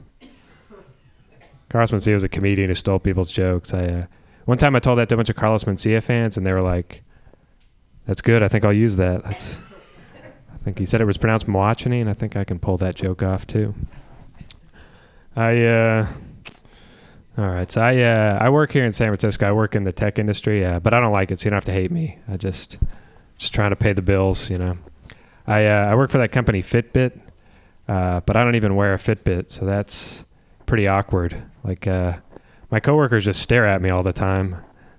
Carlos Mencia was a comedian who stole people's jokes. I uh, one time I told that to a bunch of Carlos Mencia fans, and they were like, "That's good. I think I'll use that." That's. I think he said it was pronounced Moachini, and I think I can pull that joke off too. I uh, All right, so I uh, I work here in San Francisco. I work in the tech industry, uh, but I don't like it, so you don't have to hate me. I just just trying to pay the bills, you know. I uh, I work for that company Fitbit, uh, but I don't even wear a Fitbit, so that's pretty awkward. Like uh, my coworkers just stare at me all the time.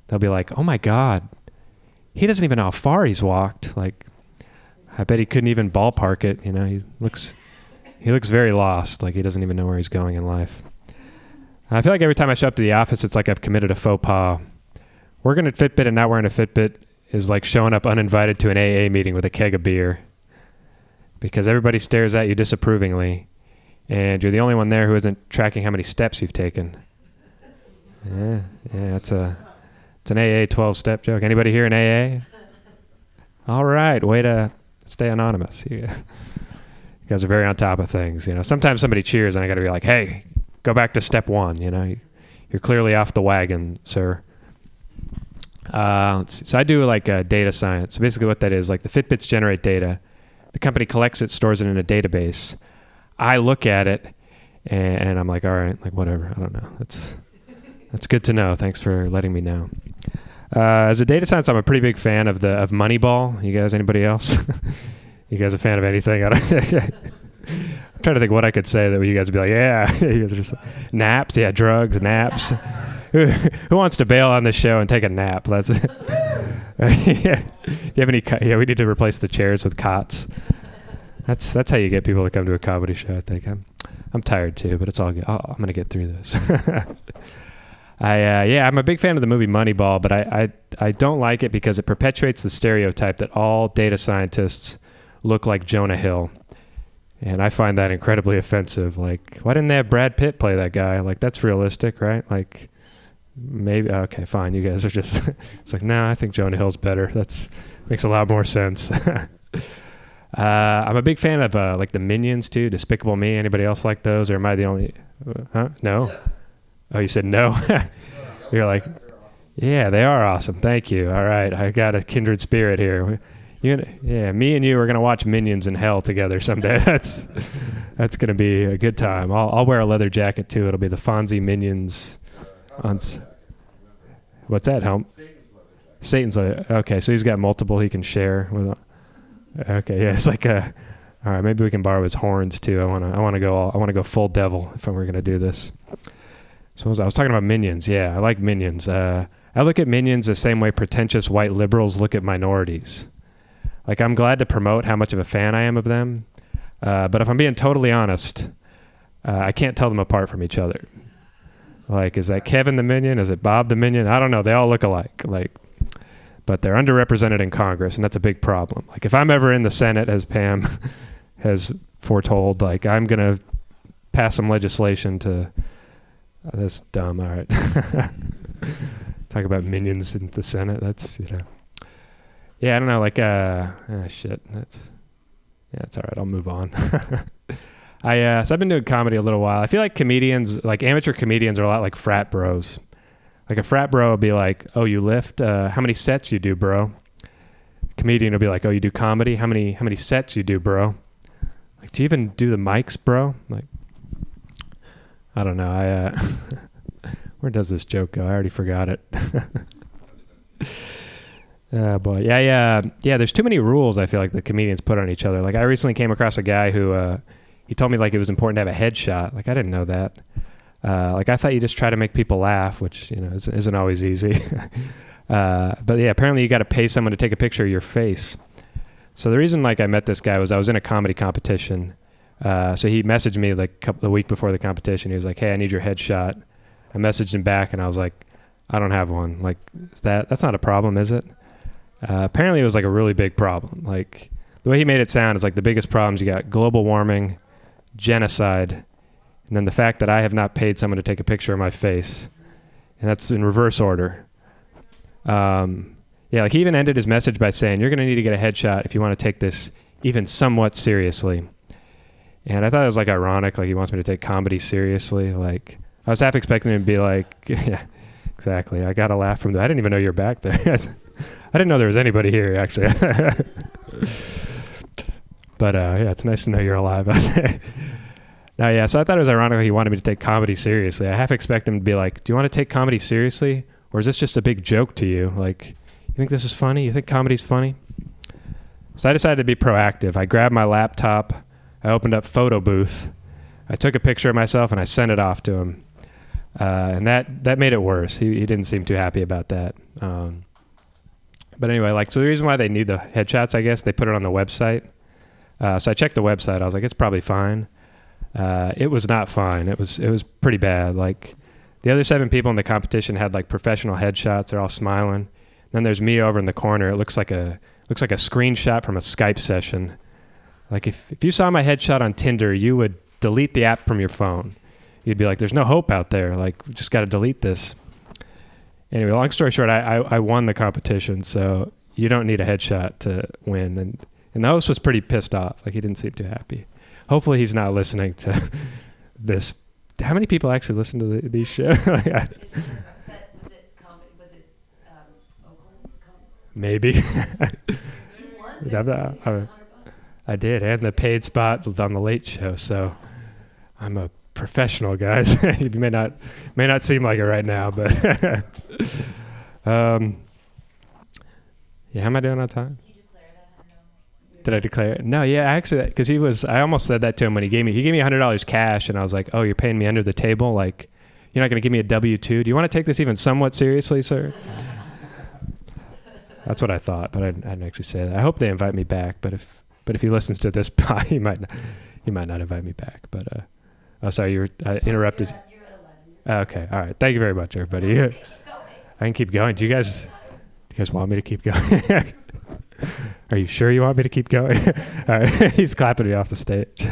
They'll be like, "Oh my god, he doesn't even know how far he's walked." Like, I bet he couldn't even ballpark it. You know, he looks he looks very lost. Like he doesn't even know where he's going in life. I feel like every time I show up to the office, it's like I've committed a faux pas. Working at Fitbit and not wearing a Fitbit is like showing up uninvited to an AA meeting with a keg of beer because everybody stares at you disapprovingly, and you're the only one there who isn't tracking how many steps you've taken. Yeah, yeah, that's a it's an AA 12 step joke. Anybody here in AA? All right, way to stay anonymous. You, you guys are very on top of things. You know, sometimes somebody cheers and I got to be like, hey, go back to step one. You know, you're clearly off the wagon, sir. Uh. So I do like uh, data science. So basically, what that is, like the Fitbits generate data. The company collects it, stores it in a database. I look at it, and, and I'm like, all right, like whatever. I don't know. That's that's good to know. Thanks for letting me know. Uh, as a data science, I'm a pretty big fan of the of Moneyball. You guys, anybody else? you guys a fan of anything? I don't. I'm trying to think what I could say that you guys would be like, yeah, you guys are just naps, yeah, drugs, naps. who, who wants to bail on this show and take a nap? That's yeah. Do you have any? Yeah, we need to replace the chairs with cots. That's that's how you get people to come to a comedy show. I think I'm I'm tired too, but it's all good. Oh, I'm gonna get through this. I uh, yeah, I'm a big fan of the movie Moneyball, but I, I I don't like it because it perpetuates the stereotype that all data scientists look like Jonah Hill. And I find that incredibly offensive. Like, why didn't they have Brad Pitt play that guy? Like, that's realistic, right? Like, maybe okay, fine. You guys are just. it's like, no, I think Jonah Hill's better. That's makes a lot more sense. uh, I'm a big fan of uh, like the Minions too. Despicable Me. Anybody else like those, or am I the only? Uh, huh? No. Oh, you said no. You're like, yeah, they are awesome. Thank you. All right, I got a kindred spirit here. You, yeah, me and you are gonna watch Minions in Hell together someday. That's that's gonna be a good time. I'll, I'll wear a leather jacket too. It'll be the Fonzie Minions. On s- what's that? Helm? Satan's leather. Okay, so he's got multiple he can share with. Okay, yeah, it's like a. All right, maybe we can borrow his horns too. I wanna I wanna go all, I wanna go full devil if we're gonna do this. So I was, I was talking about minions. Yeah, I like minions. Uh, I look at minions the same way pretentious white liberals look at minorities. Like I'm glad to promote how much of a fan I am of them, uh, but if I'm being totally honest, uh, I can't tell them apart from each other. Like, is that Kevin the minion? Is it Bob the minion? I don't know. They all look alike. Like, but they're underrepresented in Congress, and that's a big problem. Like, if I'm ever in the Senate, as Pam has foretold, like I'm gonna pass some legislation to. Oh, that's dumb. All right. Talk about minions in the Senate. That's you know. Yeah, I don't know. Like, uh, ah, shit. That's yeah, it's all right. I'll move on. I uh, so I've been doing comedy a little while. I feel like comedians, like amateur comedians, are a lot like frat bros. Like a frat bro would be like, "Oh, you lift? Uh, how many sets you do, bro?" Comedian would be like, "Oh, you do comedy? How many how many sets you do, bro?" Like, do you even do the mics, bro? Like, I don't know. I uh, where does this joke go? I already forgot it. Oh boy, yeah, yeah, yeah. There's too many rules. I feel like the comedians put on each other. Like I recently came across a guy who uh, he told me like it was important to have a headshot. Like I didn't know that. Uh, like I thought you just try to make people laugh, which you know isn't, always easy. uh, but yeah, apparently you got to pay someone to take a picture of your face. So the reason like I met this guy was I was in a comedy competition. Uh, so he messaged me like couple the week before the competition. He was like, "Hey, I need your headshot." I messaged him back and I was like, "I don't have one." Like, is that that's not a problem, is it? Uh, apparently, it was like a really big problem. Like the way he made it sound is like the biggest problems you got: global warming, genocide, and then the fact that I have not paid someone to take a picture of my face, and that's in reverse order. Um, yeah, like he even ended his message by saying, "You're going to need to get a headshot if you want to take this even somewhat seriously." And I thought it was like ironic, like he wants me to take comedy seriously. Like I was half expecting him to be like, "Yeah, exactly." I got a laugh from that. I didn't even know you're back there. I didn't know there was anybody here actually. but uh, yeah, it's nice to know you're alive. Now, yeah. So I thought it was ironic he wanted me to take comedy seriously. I half expect him to be like, "Do you want to take comedy seriously, or is this just a big joke to you? Like, you think this is funny? You think comedy's funny?" So I decided to be proactive. I grabbed my laptop, I opened up Photo Booth, I took a picture of myself, and I sent it off to him. Uh, and that that made it worse. He he didn't seem too happy about that. Um, but anyway, like so, the reason why they need the headshots, I guess, they put it on the website. Uh, so I checked the website. I was like, it's probably fine. Uh, it was not fine. It was it was pretty bad. Like the other seven people in the competition had like professional headshots. They're all smiling. Then there's me over in the corner. It looks like a looks like a screenshot from a Skype session. Like if if you saw my headshot on Tinder, you would delete the app from your phone. You'd be like, "There's no hope out there. Like just got to delete this." Anyway, long story short, I, I I won the competition, so you don't need a headshot to win. And and the host was pretty pissed off. Like he didn't seem too happy. Hopefully, he's not listening to this. How many people actually listen to the, these shows? Maybe. I, I, I did, and the paid spot on the Late Show. So I'm a professional, guys. you may not may not seem like it right now, but um, yeah. How am I doing on time? Did I declare it? No, yeah, actually, because he was. I almost said that to him when he gave me. He gave me hundred dollars cash, and I was like, "Oh, you're paying me under the table? Like, you're not going to give me a W two? Do you want to take this even somewhat seriously, sir?" That's what I thought, but I, I didn't actually say that. I hope they invite me back. But if but if he listens to this, he might not, he might not invite me back. But uh, oh, sorry, you were uh, interrupted. Okay, all right. Thank you very much, everybody. I can keep going. Do you guys, you guys want me to keep going? Are you sure you want me to keep going? all right, he's clapping me off the stage.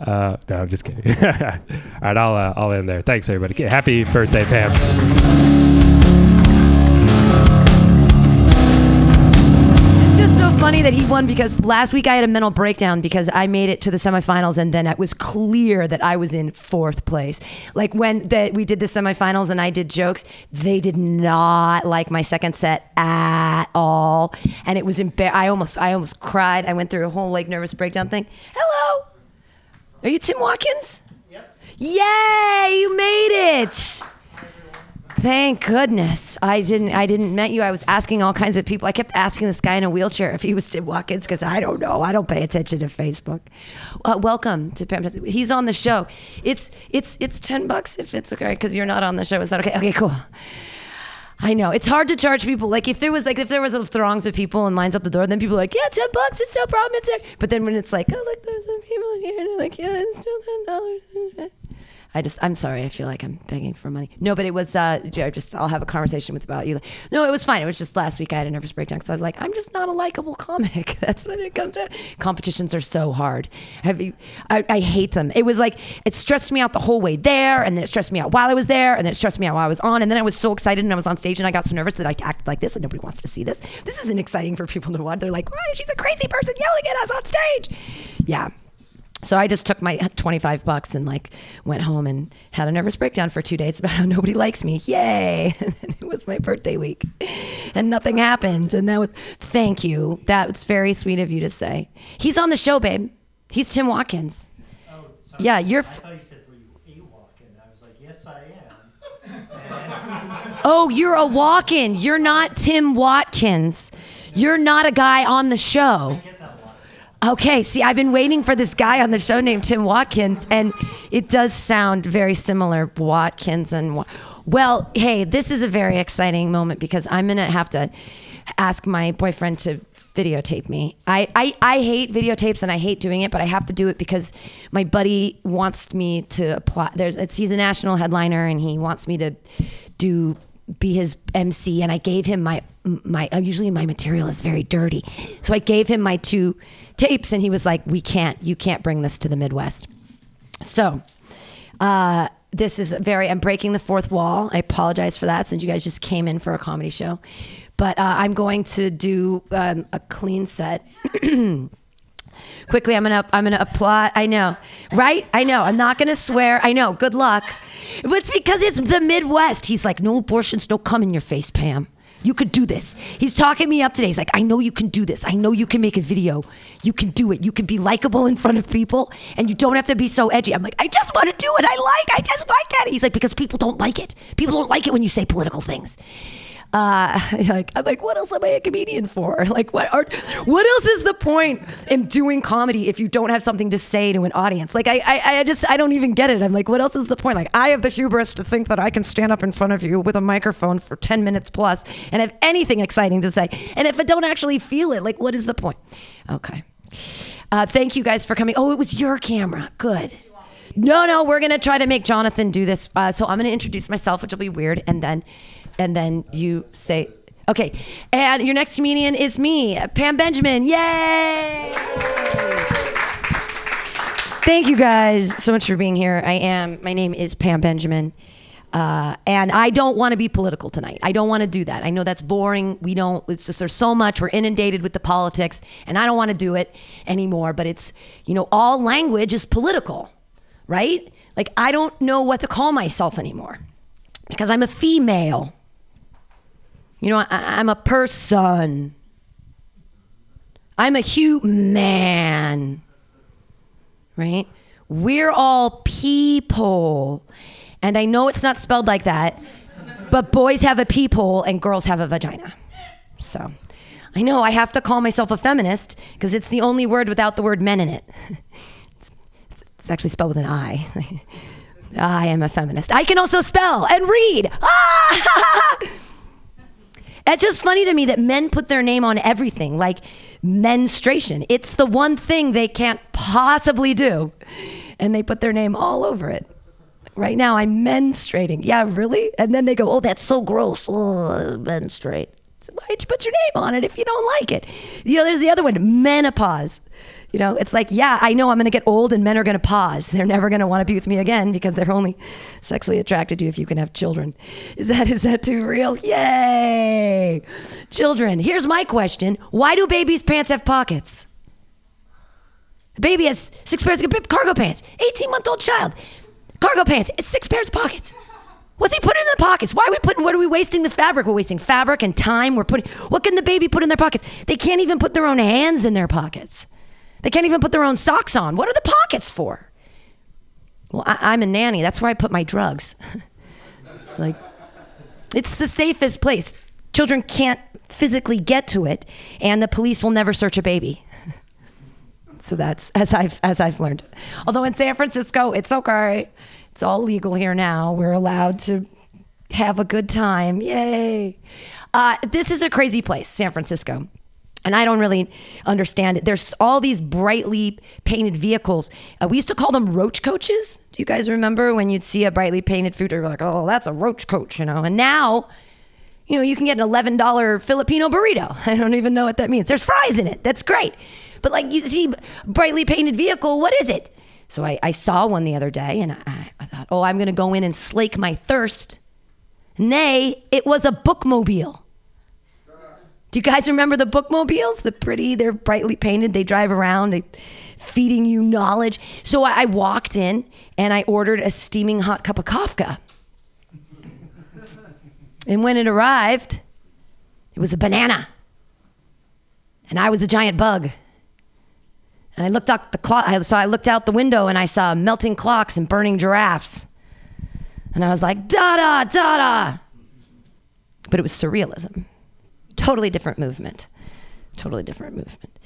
Uh, no, I'm just kidding. all right, I'll uh, I'll end there. Thanks, everybody. Happy birthday, Pam. Funny that he won because last week I had a mental breakdown because I made it to the semifinals and then it was clear that I was in fourth place. Like when the, we did the semifinals and I did jokes, they did not like my second set at all, and it was embar- I almost I almost cried. I went through a whole like nervous breakdown thing. Hello, are you Tim Watkins? Yep. Yay! You made it. Thank goodness I didn't. I didn't met you. I was asking all kinds of people. I kept asking this guy in a wheelchair if he was Tim Watkins because I don't know. I don't pay attention to Facebook. Uh, welcome to Pam. He's on the show. It's it's it's ten bucks if it's okay because you're not on the show. Is that okay? Okay, cool. I know it's hard to charge people. Like if there was like if there was a throngs of people and lines up the door, then people are like, yeah, ten bucks, it's no problem. It's there. But then when it's like, oh look, there's some people here, and they're like, yeah, it's still ten dollars. I just, I'm sorry. I feel like I'm begging for money. No, but it was, uh, I just, I'll have a conversation with about you. No, it was fine. It was just last week I had a nervous breakdown because I was like, I'm just not a likable comic. That's what it comes to. Competitions are so hard. Have you, I, I hate them. It was like, it stressed me out the whole way there. And then it stressed me out while I was there. And then it stressed me out while I was on. And then I was so excited and I was on stage and I got so nervous that I acted like this and nobody wants to see this. This isn't exciting for people to watch. They're like, why? She's a crazy person yelling at us on stage. Yeah so I just took my 25 bucks and like went home and had a nervous breakdown for two days about how nobody likes me. Yay. And it was my birthday week and nothing happened. And that was, thank you. That was very sweet of you to say. He's on the show, babe. He's Tim Watkins. Oh, yeah, you're. F- I thought you said were you a walk-in. I was like, yes, I am. oh, you're a walk in. You're not Tim Watkins. You're not a guy on the show. Okay, see, I've been waiting for this guy on the show named Tim Watkins, and it does sound very similar. Watkins and well, hey, this is a very exciting moment because I'm gonna have to ask my boyfriend to videotape me. I, I, I hate videotapes and I hate doing it, but I have to do it because my buddy wants me to apply. There's, it's, he's a national headliner and he wants me to do be his MC. And I gave him my my. Usually my material is very dirty, so I gave him my two tapes, and he was like, "We can't. You can't bring this to the Midwest." So. Uh, this is very i'm breaking the fourth wall i apologize for that since you guys just came in for a comedy show but uh, i'm going to do um, a clean set quickly i'm gonna i'm gonna apply i know right i know i'm not gonna swear i know good luck it's because it's the midwest he's like no abortions don't come in your face pam You could do this. He's talking me up today. He's like, I know you can do this. I know you can make a video. You can do it. You can be likable in front of people and you don't have to be so edgy. I'm like, I just want to do it. I like, I just like it. He's like, because people don't like it. People don't like it when you say political things. Uh, like, I'm like, what else am I a comedian for? Like, what are, what else is the point in doing comedy if you don't have something to say to an audience? Like, I, I, I just, I don't even get it. I'm like, what else is the point? Like, I have the hubris to think that I can stand up in front of you with a microphone for 10 minutes plus and have anything exciting to say. And if I don't actually feel it, like, what is the point? Okay. Uh, thank you guys for coming. Oh, it was your camera. Good. No, no, we're gonna try to make Jonathan do this. Uh, so I'm gonna introduce myself, which will be weird, and then, and then you say, okay. And your next comedian is me, Pam Benjamin. Yay! Thank you guys so much for being here. I am. My name is Pam Benjamin. Uh, and I don't want to be political tonight. I don't want to do that. I know that's boring. We don't, it's just, there's so much. We're inundated with the politics, and I don't want to do it anymore. But it's, you know, all language is political, right? Like, I don't know what to call myself anymore because I'm a female. You know, I, I'm a person. I'm a human, right? We're all people. And I know it's not spelled like that, but boys have a peephole and girls have a vagina. So I know I have to call myself a feminist because it's the only word without the word men in it. It's, it's actually spelled with an I. I am a feminist. I can also spell and read. Ah! It's just funny to me that men put their name on everything, like menstruation. It's the one thing they can't possibly do. And they put their name all over it. Right now, I'm menstruating. Yeah, really? And then they go, oh, that's so gross. Oh, menstruate. Why'd you put your name on it if you don't like it? You know, there's the other one, menopause. You know, it's like, yeah, I know I'm going to get old and men are going to pause. They're never going to want to be with me again because they're only sexually attracted to you if you can have children. Is that is that too real? Yay! Children. Here's my question. Why do babies' pants have pockets? The baby has six pairs of cargo pants. 18 month old child. Cargo pants, six pairs of pockets. What's he putting in the pockets? Why are we putting? What are we wasting the fabric? We're wasting fabric and time. We're putting. What can the baby put in their pockets? They can't even put their own hands in their pockets. They can't even put their own socks on. What are the pockets for? Well, I, am a nanny. That's where I put my drugs. it's like, it's the safest place. Children can't physically get to it, and the police will never search a baby. So that's as I've as I've learned. Although in San Francisco, it's okay. It's all legal here now. We're allowed to have a good time. Yay! Uh, this is a crazy place, San Francisco. And I don't really understand it. There's all these brightly painted vehicles. Uh, we used to call them roach coaches. Do you guys remember when you'd see a brightly painted food truck? You're like, oh, that's a roach coach, you know? And now, you know, you can get an $11 Filipino burrito. I don't even know what that means. There's fries in it. That's great. But like you see, brightly painted vehicle, what is it? So I, I saw one the other day and I, I thought, oh, I'm going to go in and slake my thirst. Nay, it was a bookmobile. Do you guys remember the bookmobiles? The pretty, they're brightly painted. They drive around, they feeding you knowledge. So I, walked in and I ordered a steaming hot cup of Kafka. and when it arrived, it was a banana. And I was a giant bug. And I looked out the clock. So I looked out the window and I saw melting clocks and burning giraffes. And I was like, da da da da. But it was surrealism. Totally different movement. Totally different movement.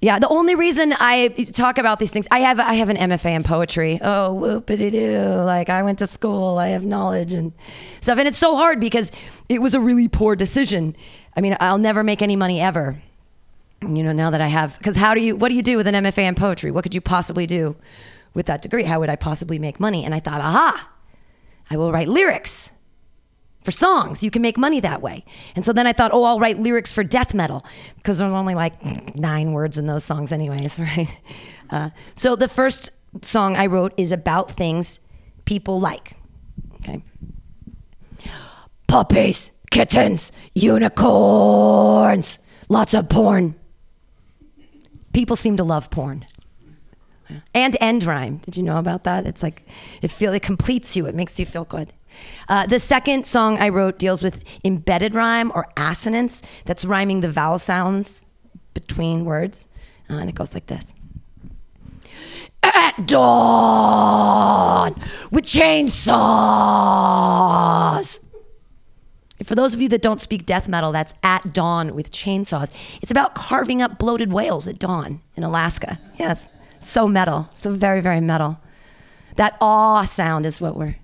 Yeah, the only reason I talk about these things, I have I have an MFA in poetry. Oh, whoopity doo! Like I went to school, I have knowledge and stuff, and it's so hard because it was a really poor decision. I mean, I'll never make any money ever you know, now that I have, because how do you, what do you do with an MFA in poetry? What could you possibly do with that degree? How would I possibly make money? And I thought, aha, I will write lyrics for songs. You can make money that way. And so then I thought, oh, I'll write lyrics for death metal because there's only like nine words in those songs, anyways, right? Uh, so the first song I wrote is about things people like. Okay. Puppies, kittens, unicorns, lots of porn people seem to love porn. And end rhyme. Did you know about that? It's like it feel it completes you. It makes you feel good. Uh, the second song I wrote deals with embedded rhyme or assonance. That's rhyming the vowel sounds between words. Uh, and it goes like this. At dawn with chainsaws. For those of you that don't speak death metal, that's at dawn with chainsaws. It's about carving up bloated whales at dawn in Alaska. Yes, so metal. So very, very metal. That awe sound is what we're.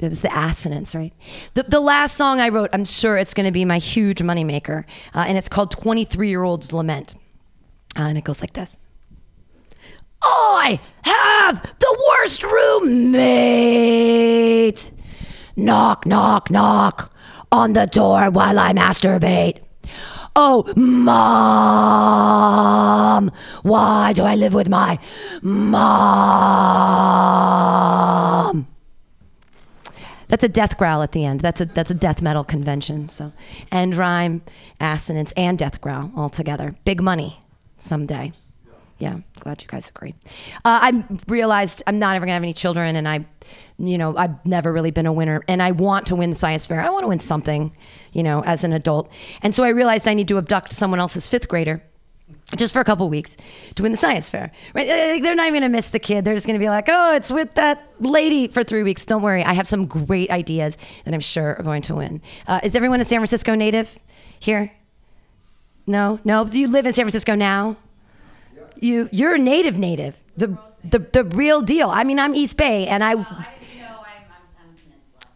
It's the assonance, right? The, the last song I wrote, I'm sure it's going to be my huge moneymaker, uh, and it's called 23 Year Old's Lament. Uh, and it goes like this I have the worst roommate. Knock, knock, knock on the door while I masturbate. Oh, mom, why do I live with my mom? That's a death growl at the end. That's a that's a death metal convention. So, end rhyme, assonance, and death growl all together. Big money someday. Yeah, glad you guys agree. Uh, I realized I'm not ever gonna have any children, and I, you know, I've never really been a winner, and I want to win the science fair. I want to win something, you know, as an adult, and so I realized I need to abduct someone else's fifth grader. Just for a couple weeks to win the science fair, right? They're not even gonna miss the kid. They're just gonna be like, "Oh, it's with that lady for three weeks." Don't worry, I have some great ideas that I'm sure are going to win. Uh, is everyone a San Francisco native here? No, no. Do you live in San Francisco now? You you're a native native. The the the real deal. I mean, I'm East Bay and I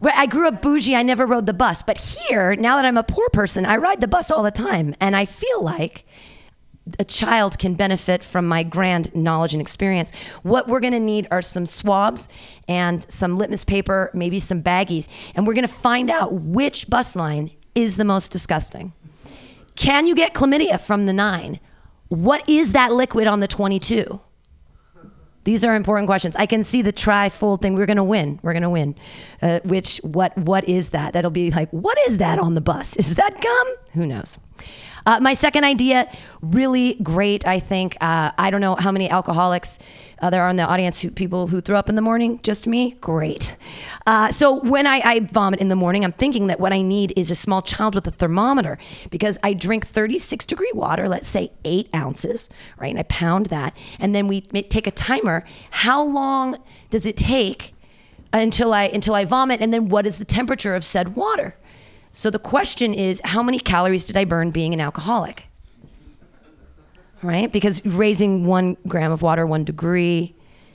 Well, I grew up bougie. I never rode the bus. But here, now that I'm a poor person, I ride the bus all the time and I feel like a child can benefit from my grand knowledge and experience. What we're going to need are some swabs and some litmus paper, maybe some baggies, and we're going to find out which bus line is the most disgusting. Can you get chlamydia from the 9? What is that liquid on the 22? These are important questions. I can see the tri-fold thing. We're gonna win. We're gonna win. Uh, which what what is that? That'll be like, what is that on the bus? Is that gum? Who knows? Uh, my second idea, really great. I think uh, I don't know how many alcoholics uh, there are in the audience. Who, people who throw up in the morning. Just me. Great. Uh, so when I, I vomit in the morning, I'm thinking that what I need is a small child with a thermometer because I drink 36 degree water. Let's say eight ounces, right? And I pound that, and then we take a timer. How long does it take? Until I until I vomit, and then what is the temperature of said water? So the question is, how many calories did I burn being an alcoholic? Right? Because raising one gram of water one degree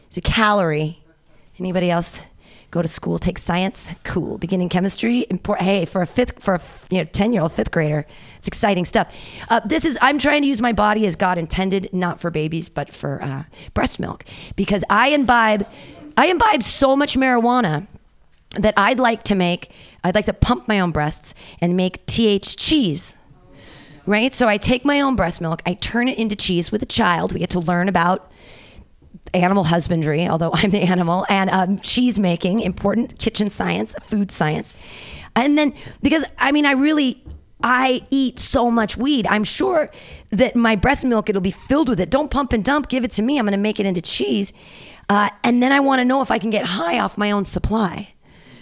is a calorie. Anybody else go to school, take science? Cool. Beginning chemistry? Import- hey, for a fifth, for a you know ten year old fifth grader, it's exciting stuff. Uh, this is I'm trying to use my body as God intended, not for babies, but for uh, breast milk, because I imbibe, I imbibe so much marijuana that I'd like to make, I'd like to pump my own breasts and make THC cheese. Right? So I take my own breast milk, I turn it into cheese with a child. We get to learn about animal husbandry, although I'm the animal, and um, cheese making, important kitchen science, food science. And then, because I mean, I really, I eat so much weed. I'm sure that my breast milk, it'll be filled with it. Don't pump and dump, give it to me. I'm going to make it into cheese. Uh, and then I want to know if I can get high off my own supply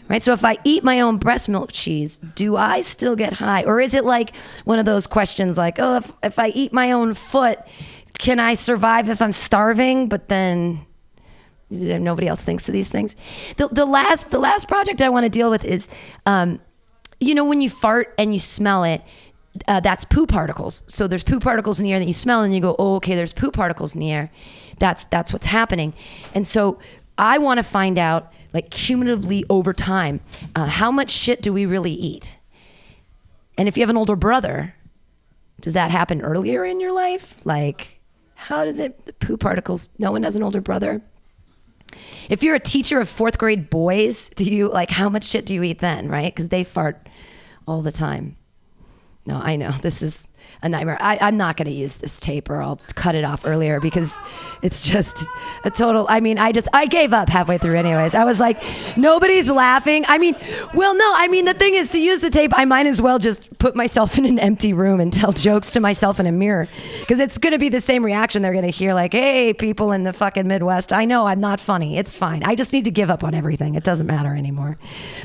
right? So if I eat my own breast milk cheese, do I still get high? Or is it like one of those questions like, oh, if, if I eat my own foot, can I survive if I'm starving? But then nobody else thinks of these things. The, the last the last project I want to deal with is, um, you know, when you fart and you smell it. Uh, that's poo particles. So there's poo particles in the air that you smell, and you go, "Oh, okay." There's poo particles in the air. That's that's what's happening. And so I want to find out like cumulatively over time, uh, how much shit do we really eat? And if you have an older brother, does that happen earlier in your life? Like, how does it, the poo particles, no one has an older brother? If you're a teacher of fourth grade boys, do you, like, how much shit do you eat then, right? Because they fart all the time. No, I know this is a nightmare. I, I'm not going to use this tape, or I'll cut it off earlier because it's just a total. I mean, I just I gave up halfway through, anyways. I was like, nobody's laughing. I mean, well, no. I mean, the thing is, to use the tape, I might as well just put myself in an empty room and tell jokes to myself in a mirror because it's going to be the same reaction they're going to hear. Like, hey, people in the fucking Midwest, I know I'm not funny. It's fine. I just need to give up on everything. It doesn't matter anymore.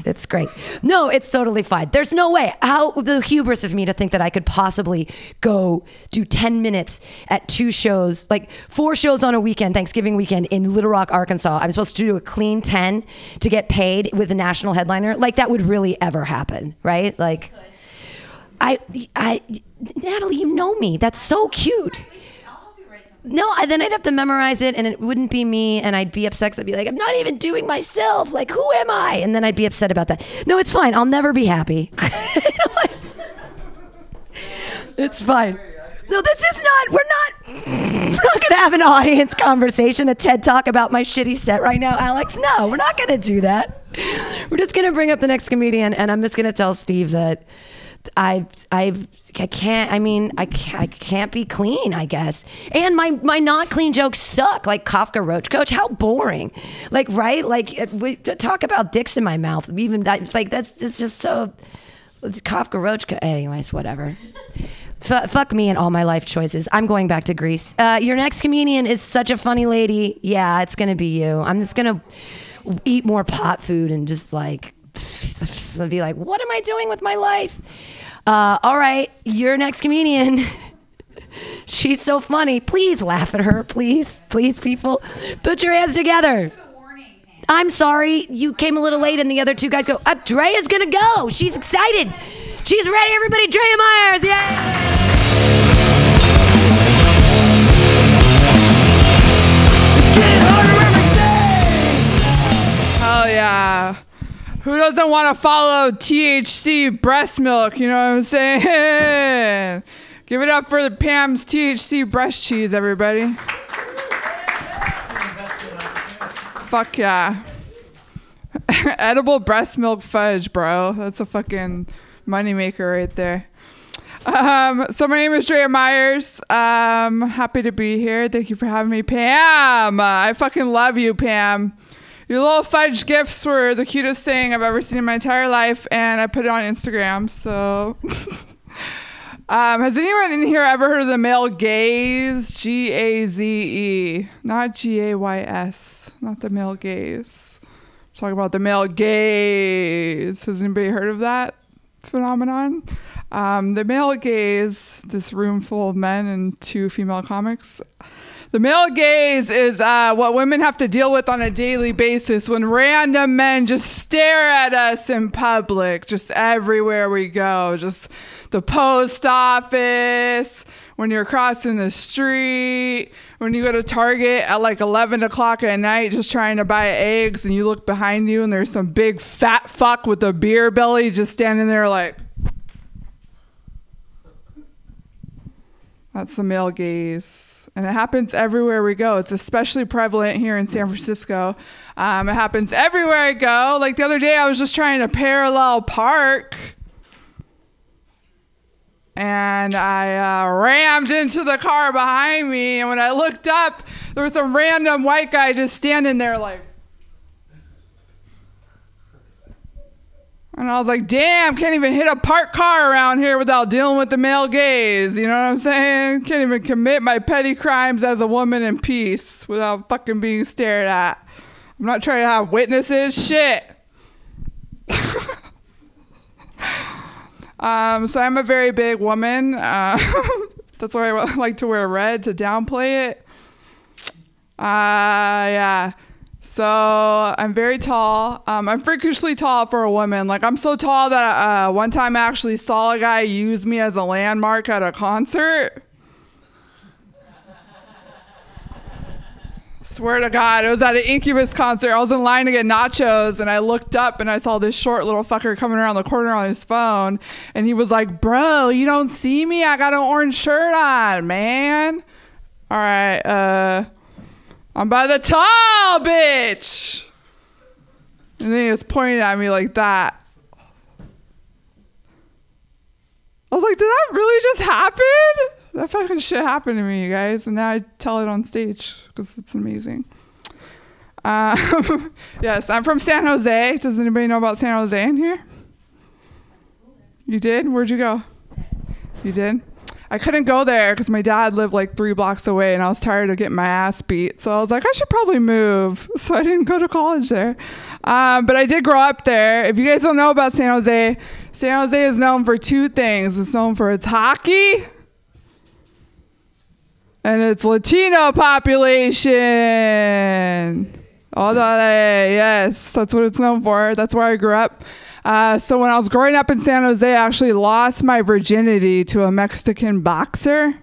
It's great. No, it's totally fine. There's no way. How the hubris of me to think that I could possibly go do 10 minutes at two shows, like four shows on a weekend, Thanksgiving weekend in Little Rock, Arkansas. I'm supposed to do a clean 10 to get paid with a national headliner. Like that would really ever happen, right? Like, I, I, Natalie, you know me. That's so cute. No, I, then I'd have to memorize it, and it wouldn't be me, and I'd be upset. I'd be like, I'm not even doing myself. Like, who am I? And then I'd be upset about that. No, it's fine. I'll never be happy. it's fine. No, this is not. We're not. We're not gonna have an audience conversation, a TED talk about my shitty set right now, Alex. No, we're not gonna do that. We're just gonna bring up the next comedian, and I'm just gonna tell Steve that I I I can't. I mean, I can't, I can't be clean. I guess. And my my not clean jokes suck. Like Kafka Roach Coach. How boring. Like right. Like uh, we talk about dicks in my mouth. Even like that's it's just so. It's Kafka Roach. Co- Anyways, whatever. F- fuck me and all my life choices. I'm going back to Greece. Uh, your next comedian is such a funny lady. Yeah, it's gonna be you. I'm just gonna eat more pot food and just like be like, what am I doing with my life? Uh, all right, your next comedian. She's so funny. Please laugh at her. Please, please, people, put your hands together. I'm sorry you came a little late, and the other two guys go. Uh, Drea's gonna go. She's excited. She's ready. Everybody, Drea Myers. Yay! Hell yeah. Who doesn't want to follow THC breast milk? You know what I'm saying? Give it up for the Pam's THC breast cheese, everybody. Fuck yeah. Edible breast milk fudge, bro. That's a fucking moneymaker right there. Um, so my name is Drea Myers. Um, happy to be here. Thank you for having me, Pam. I fucking love you, Pam. Your little fudge gifts were the cutest thing I've ever seen in my entire life, and I put it on Instagram. So, um, has anyone in here ever heard of the male gaze? G A Z E, not G A Y S, not the male gaze. Talking about the male gaze. Has anybody heard of that phenomenon? Um, the male gaze, this room full of men and two female comics. The male gaze is uh, what women have to deal with on a daily basis when random men just stare at us in public, just everywhere we go, just the post office, when you're crossing the street, when you go to Target at like 11 o'clock at night just trying to buy eggs and you look behind you and there's some big fat fuck with a beer belly just standing there like. That's the male gaze. And it happens everywhere we go. It's especially prevalent here in San Francisco. Um, it happens everywhere I go. Like the other day, I was just trying to parallel park. And I uh, rammed into the car behind me. And when I looked up, there was a random white guy just standing there, like. And I was like, damn, can't even hit a parked car around here without dealing with the male gaze. You know what I'm saying? Can't even commit my petty crimes as a woman in peace without fucking being stared at. I'm not trying to have witnesses. Shit. um, so I'm a very big woman. Uh, that's why I like to wear red to downplay it. Uh, yeah. So I'm very tall. Um, I'm freakishly tall for a woman. Like I'm so tall that uh, one time I actually saw a guy use me as a landmark at a concert. Swear to God, it was at an Incubus concert. I was in line to get nachos, and I looked up and I saw this short little fucker coming around the corner on his phone, and he was like, "Bro, you don't see me? I got an orange shirt on, man." All right, uh. I'm by the tall bitch. And then he was pointing at me like that. I was like, did that really just happen? That fucking shit happened to me, you guys, and now I tell it on stage because it's amazing. Um, yes, I'm from San Jose. Does anybody know about San Jose in here? You did? Where'd you go? You did? I couldn't go there because my dad lived like three blocks away and I was tired of getting my ass beat. So I was like, I should probably move. So I didn't go to college there. Um, but I did grow up there. If you guys don't know about San Jose, San Jose is known for two things it's known for its hockey and its Latino population. Oh, yes, that's what it's known for. That's where I grew up. Uh, so when I was growing up in San Jose, I actually lost my virginity to a Mexican boxer.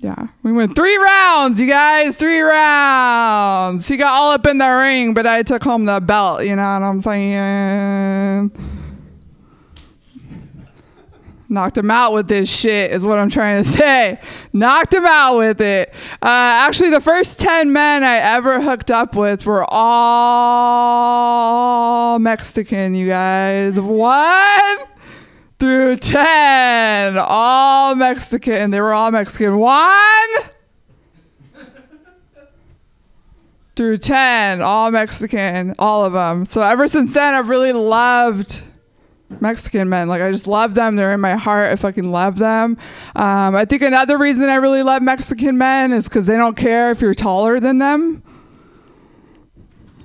Yeah, we went three rounds, you guys, three rounds. He got all up in the ring, but I took home the belt, you know what I'm saying? Knocked him out with this shit, is what I'm trying to say. Knocked him out with it. Uh, actually, the first 10 men I ever hooked up with were all Mexican, you guys. One through 10, all Mexican. They were all Mexican. One through 10, all Mexican, all of them. So ever since then, I've really loved Mexican men. Like I just love them. They're in my heart. I fucking love them. Um, I think another reason I really love Mexican men is because they don't care if you're taller than them.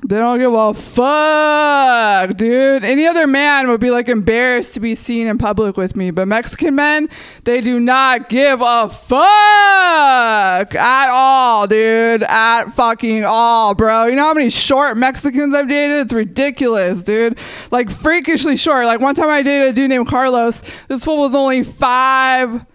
They don't give a fuck, dude. Any other man would be like embarrassed to be seen in public with me, but Mexican men, they do not give a fuck at all, dude. At fucking all, bro. You know how many short Mexicans I've dated? It's ridiculous, dude. Like freakishly short. Like one time I dated a dude named Carlos. This fool was only five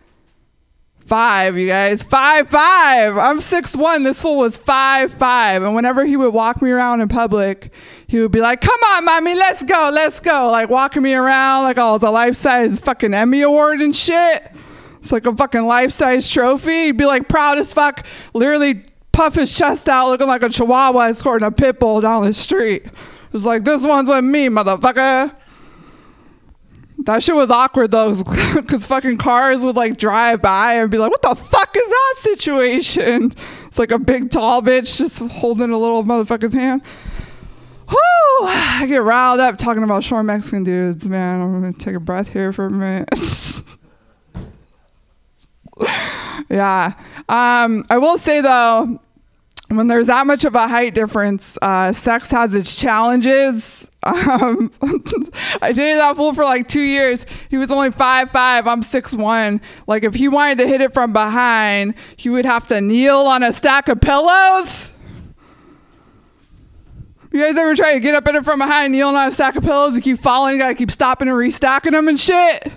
five, you guys. Five five. I'm six one. This fool was five five. And whenever he would walk me around in public, he would be like, "Come on, mommy, let's go, let's go." Like walking me around like oh, I was a life size fucking Emmy award and shit. It's like a fucking life size trophy. He'd be like proud as fuck, literally puff his chest out, looking like a chihuahua escorting a pit bull down the street. It was like, "This one's with me, motherfucker." That shit was awkward though, because fucking cars would like drive by and be like, "What the fuck is that situation?" It's like a big tall bitch just holding a little motherfucker's hand. Whoo! I get riled up talking about short Mexican dudes, man. I'm gonna take a breath here for a minute. yeah. Um, I will say though, when there's that much of a height difference, uh, sex has its challenges. Um, I dated that fool for like two years. He was only five five. I'm six one. Like if he wanted to hit it from behind, he would have to kneel on a stack of pillows. You guys ever try to get up in it from behind, kneeling on a stack of pillows, and keep falling? You gotta keep stopping and restacking them and shit.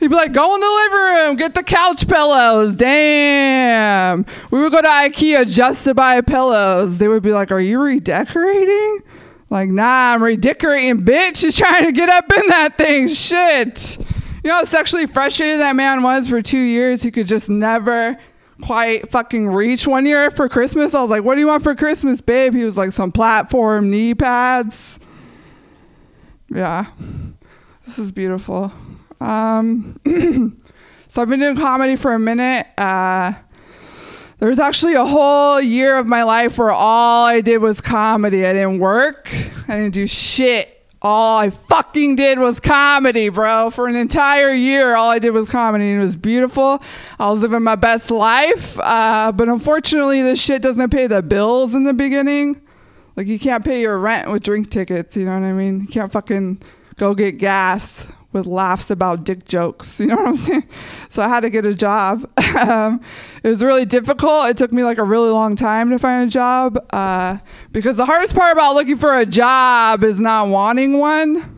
He'd be like, go in the living room, get the couch pillows. Damn. We would go to IKEA just to buy pillows. They would be like, are you redecorating? Like, nah, I'm redecorating, bitch. He's trying to get up in that thing. Shit. You know sexually frustrated that man was for two years? He could just never quite fucking reach one year for Christmas. I was like, what do you want for Christmas, babe? He was like, some platform knee pads. Yeah. This is beautiful. Um, so I've been doing comedy for a minute. Uh, there was actually a whole year of my life where all I did was comedy. I didn't work. I didn't do shit. All I fucking did was comedy, bro. For an entire year, all I did was comedy, and it was beautiful. I was living my best life, uh, but unfortunately, this shit doesn't pay the bills in the beginning. Like you can't pay your rent with drink tickets. You know what I mean? You can't fucking go get gas with laughs about dick jokes. You know what I'm saying? So I had to get a job. um, it was really difficult. It took me like a really long time to find a job uh, because the hardest part about looking for a job is not wanting one.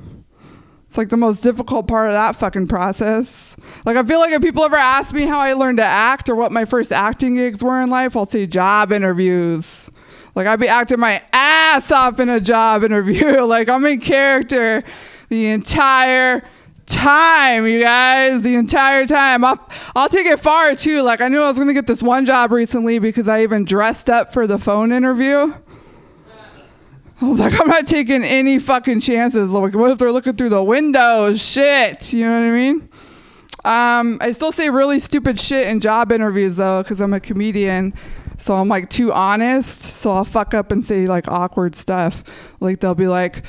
It's like the most difficult part of that fucking process. Like I feel like if people ever ask me how I learned to act or what my first acting gigs were in life, I'll say job interviews. Like I'd be acting my ass off in a job interview. like I'm in character the entire time, you guys, the entire time. I'll, I'll take it far too. Like I knew I was gonna get this one job recently because I even dressed up for the phone interview. I was like, I'm not taking any fucking chances. Like, what if they're looking through the window? Shit. You know what I mean? Um, I still say really stupid shit in job interviews though, because I'm a comedian. So I'm like too honest. So I'll fuck up and say like awkward stuff. Like they'll be like,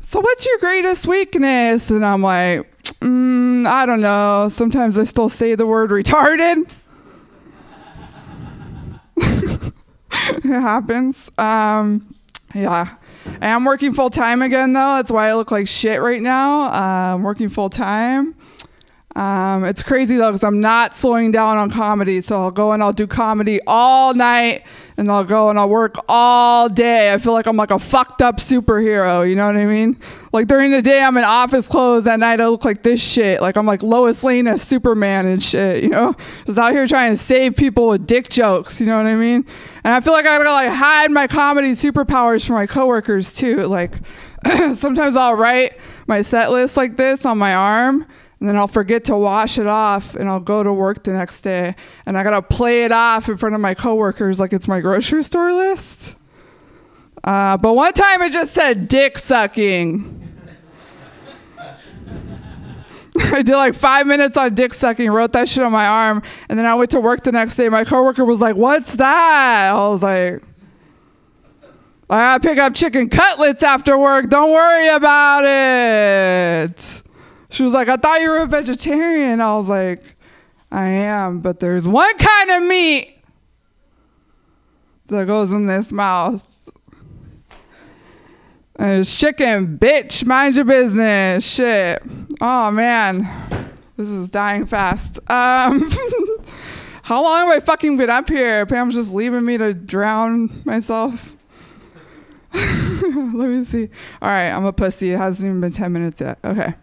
"So what's your greatest weakness?" And I'm like, mm, "I don't know." Sometimes I still say the word retarded. it happens. Um, yeah. I am working full time again though. That's why I look like shit right now. Uh, I'm working full time. Um, it's crazy though because I'm not slowing down on comedy. So I'll go and I'll do comedy all night, and I'll go and I'll work all day. I feel like I'm like a fucked up superhero. You know what I mean? Like during the day I'm in office clothes. At night I look like this shit. Like I'm like Lois Lane as Superman and shit. You know, just out here trying to save people with dick jokes. You know what I mean? And I feel like I gotta like hide my comedy superpowers from my coworkers too. Like sometimes I'll write my set list like this on my arm and then I'll forget to wash it off and I'll go to work the next day and I gotta play it off in front of my coworkers like it's my grocery store list. Uh, but one time it just said dick sucking. I did like five minutes on dick sucking, wrote that shit on my arm, and then I went to work the next day. My coworker was like, What's that? I was like, I gotta pick up chicken cutlets after work. Don't worry about it. She was like, I thought you were a vegetarian. I was like, I am, but there's one kind of meat that goes in this mouth. And it's chicken, bitch. Mind your business. Shit. Oh man. This is dying fast. Um How long have I fucking been up here? Pam's just leaving me to drown myself. Let me see. All right, I'm a pussy. It hasn't even been 10 minutes yet. Okay.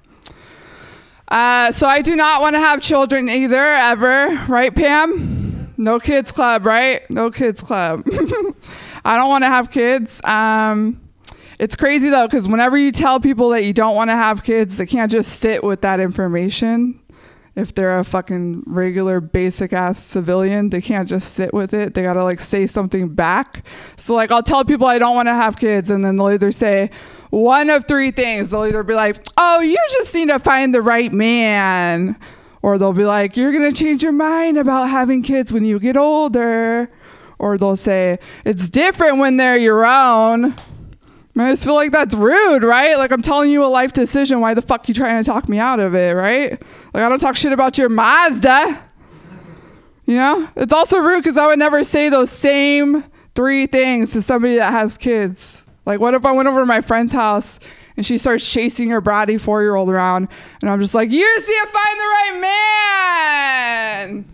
Uh, so I do not want to have children either, ever. Right, Pam? No kids club, right? No kids club. I don't want to have kids. Um, it's crazy though, because whenever you tell people that you don't want to have kids, they can't just sit with that information. If they're a fucking regular, basic ass civilian, they can't just sit with it. They gotta like say something back. So, like, I'll tell people I don't want to have kids, and then they'll either say, one of three things. They'll either be like, oh, you just need to find the right man. Or they'll be like, you're going to change your mind about having kids when you get older. Or they'll say, it's different when they're your own. I just feel like that's rude, right? Like I'm telling you a life decision. Why the fuck you trying to talk me out of it, right? Like I don't talk shit about your Mazda. You know? It's also rude because I would never say those same three things to somebody that has kids. Like, what if I went over to my friend's house and she starts chasing her bratty four year old around, and I'm just like, you just need to find the right man.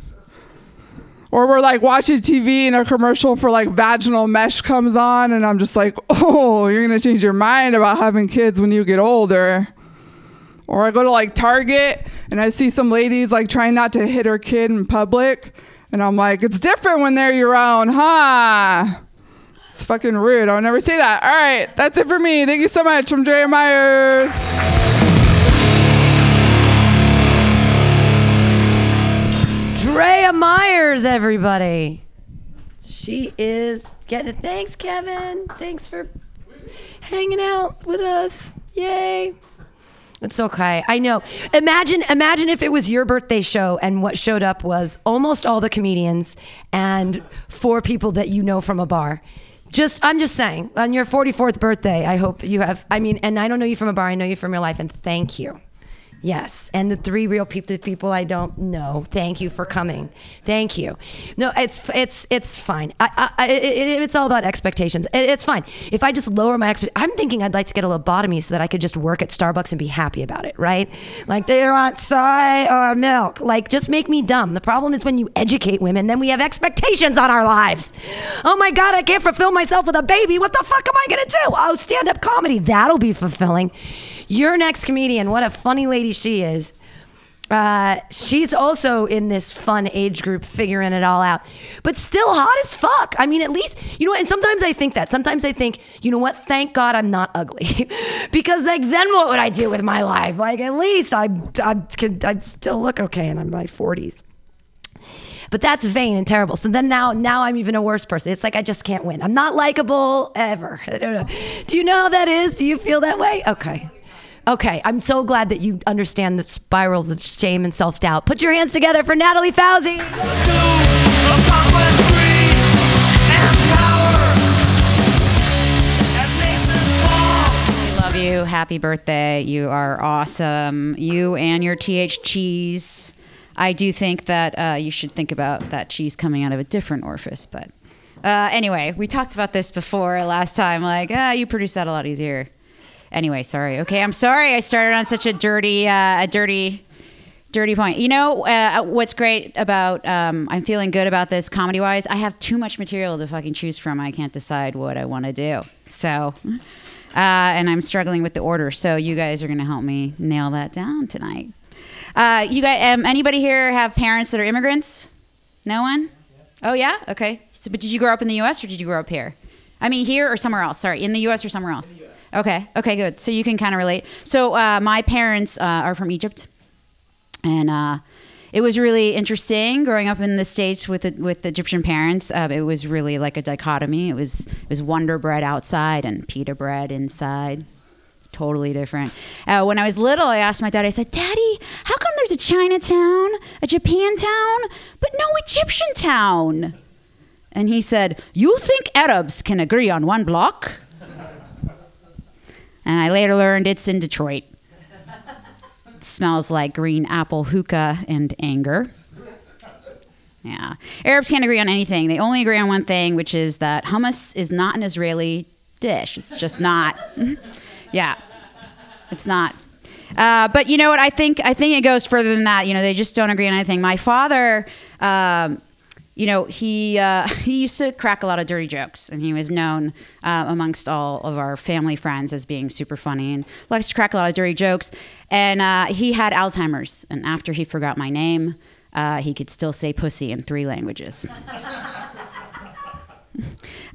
Or we're like watching TV and a commercial for like vaginal mesh comes on, and I'm just like, oh, you're gonna change your mind about having kids when you get older. Or I go to like Target and I see some ladies like trying not to hit her kid in public, and I'm like, it's different when they're your own, huh? It's fucking rude. I'll never say that. All right, that's it for me. Thank you so much. I'm Drea Myers. Drea Myers, everybody. She is getting. it. Thanks, Kevin. Thanks for hanging out with us. Yay. It's okay. I know. Imagine imagine if it was your birthday show and what showed up was almost all the comedians and four people that you know from a bar. Just I'm just saying, on your 44th birthday, I hope you have I mean, and I don't know you from a bar, I know you from your life and thank you. Yes, and the three real people, people I don't know. Thank you for coming. Thank you. No, it's it's it's fine. I, I, it, it, it's all about expectations. It, it's fine. If I just lower my expectations, I'm thinking I'd like to get a lobotomy so that I could just work at Starbucks and be happy about it, right? Like they want soy or milk. Like just make me dumb. The problem is when you educate women, then we have expectations on our lives. Oh my God, I can't fulfill myself with a baby. What the fuck am I gonna do? Oh, stand up comedy. That'll be fulfilling. Your next comedian, what a funny lady she is. Uh, she's also in this fun age group, figuring it all out, but still hot as fuck. I mean, at least you know. And sometimes I think that. Sometimes I think, you know what? Thank God I'm not ugly, because like then what would I do with my life? Like at least I I I still look okay, and I'm in my 40s. But that's vain and terrible. So then now, now I'm even a worse person. It's like I just can't win. I'm not likable ever. Do you know how that is? Do you feel that way? Okay. Okay, I'm so glad that you understand the spirals of shame and self doubt. Put your hands together for Natalie Fauzi. Love you. Happy birthday. You are awesome. You and your TH cheese. I do think that uh, you should think about that cheese coming out of a different orifice. But uh, anyway, we talked about this before last time. Like, ah, you produce that a lot easier. Anyway, sorry. Okay, I'm sorry. I started on such a dirty, uh, a dirty, dirty point. You know uh, what's great about? Um, I'm feeling good about this comedy wise. I have too much material to fucking choose from. I can't decide what I want to do. So. Uh, and I'm struggling with the order. So you guys are going to help me nail that down tonight. Uh, you guys, um, anybody here have parents that are immigrants? No one? Oh yeah. Okay. So, but did you grow up in the U.S. or did you grow up here? I mean, here or somewhere else? Sorry, in the U.S. or somewhere else? Okay. Okay. Good. So you can kind of relate. So uh, my parents uh, are from Egypt, and uh, it was really interesting growing up in the states with with Egyptian parents. Uh, it was really like a dichotomy. It was it was Wonder Bread outside and pita bread inside. Totally different. Uh, when I was little, I asked my dad. I said, "Daddy, how come there's a Chinatown, a Japan town, but no Egyptian town?" And he said, "You think Arabs can agree on one block?" And I later learned it's in Detroit. It smells like green apple hookah and anger. Yeah. Arabs can't agree on anything. They only agree on one thing, which is that hummus is not an Israeli dish. It's just not. yeah. It's not. Uh, but you know what? I think I think it goes further than that. You know, they just don't agree on anything. My father, um, you know, he uh, he used to crack a lot of dirty jokes, and he was known uh, amongst all of our family friends as being super funny and likes to crack a lot of dirty jokes. And uh, he had Alzheimer's, and after he forgot my name, uh, he could still say pussy in three languages.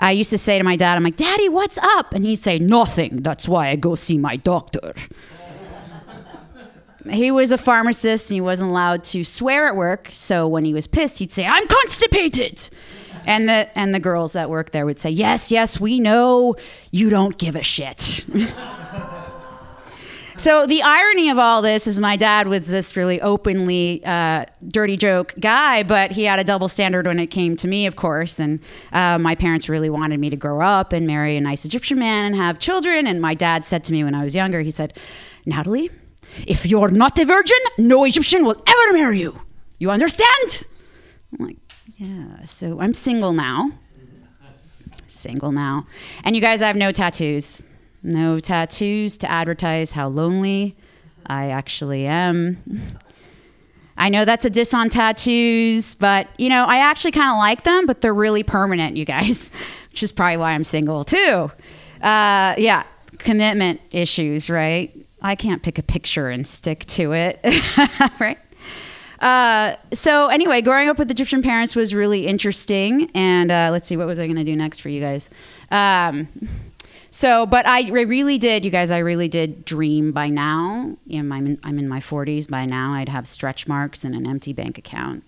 I used to say to my dad, I'm like, Daddy, what's up? And he'd say, Nothing. That's why I go see my doctor. He was a pharmacist and he wasn't allowed to swear at work. So when he was pissed, he'd say, I'm constipated. And the, and the girls that work there would say, Yes, yes, we know you don't give a shit. So the irony of all this is my dad was this really openly uh, dirty joke guy, but he had a double standard when it came to me, of course. And uh, my parents really wanted me to grow up and marry a nice Egyptian man and have children. And my dad said to me when I was younger, he said, Natalie, if you're not a virgin, no Egyptian will ever marry you. You understand? I'm like, yeah. So I'm single now. Single now. And you guys, I have no tattoos. No tattoos to advertise how lonely I actually am. I know that's a diss on tattoos, but you know, I actually kind of like them, but they're really permanent, you guys, which is probably why I'm single too. Uh, yeah, commitment issues, right? I can't pick a picture and stick to it, right? Uh, so anyway, growing up with Egyptian parents was really interesting. And uh, let's see, what was I going to do next for you guys? Um, so, but I really did, you guys, I really did dream by now. You know, I'm in, I'm in my 40s. By now, I'd have stretch marks and an empty bank account.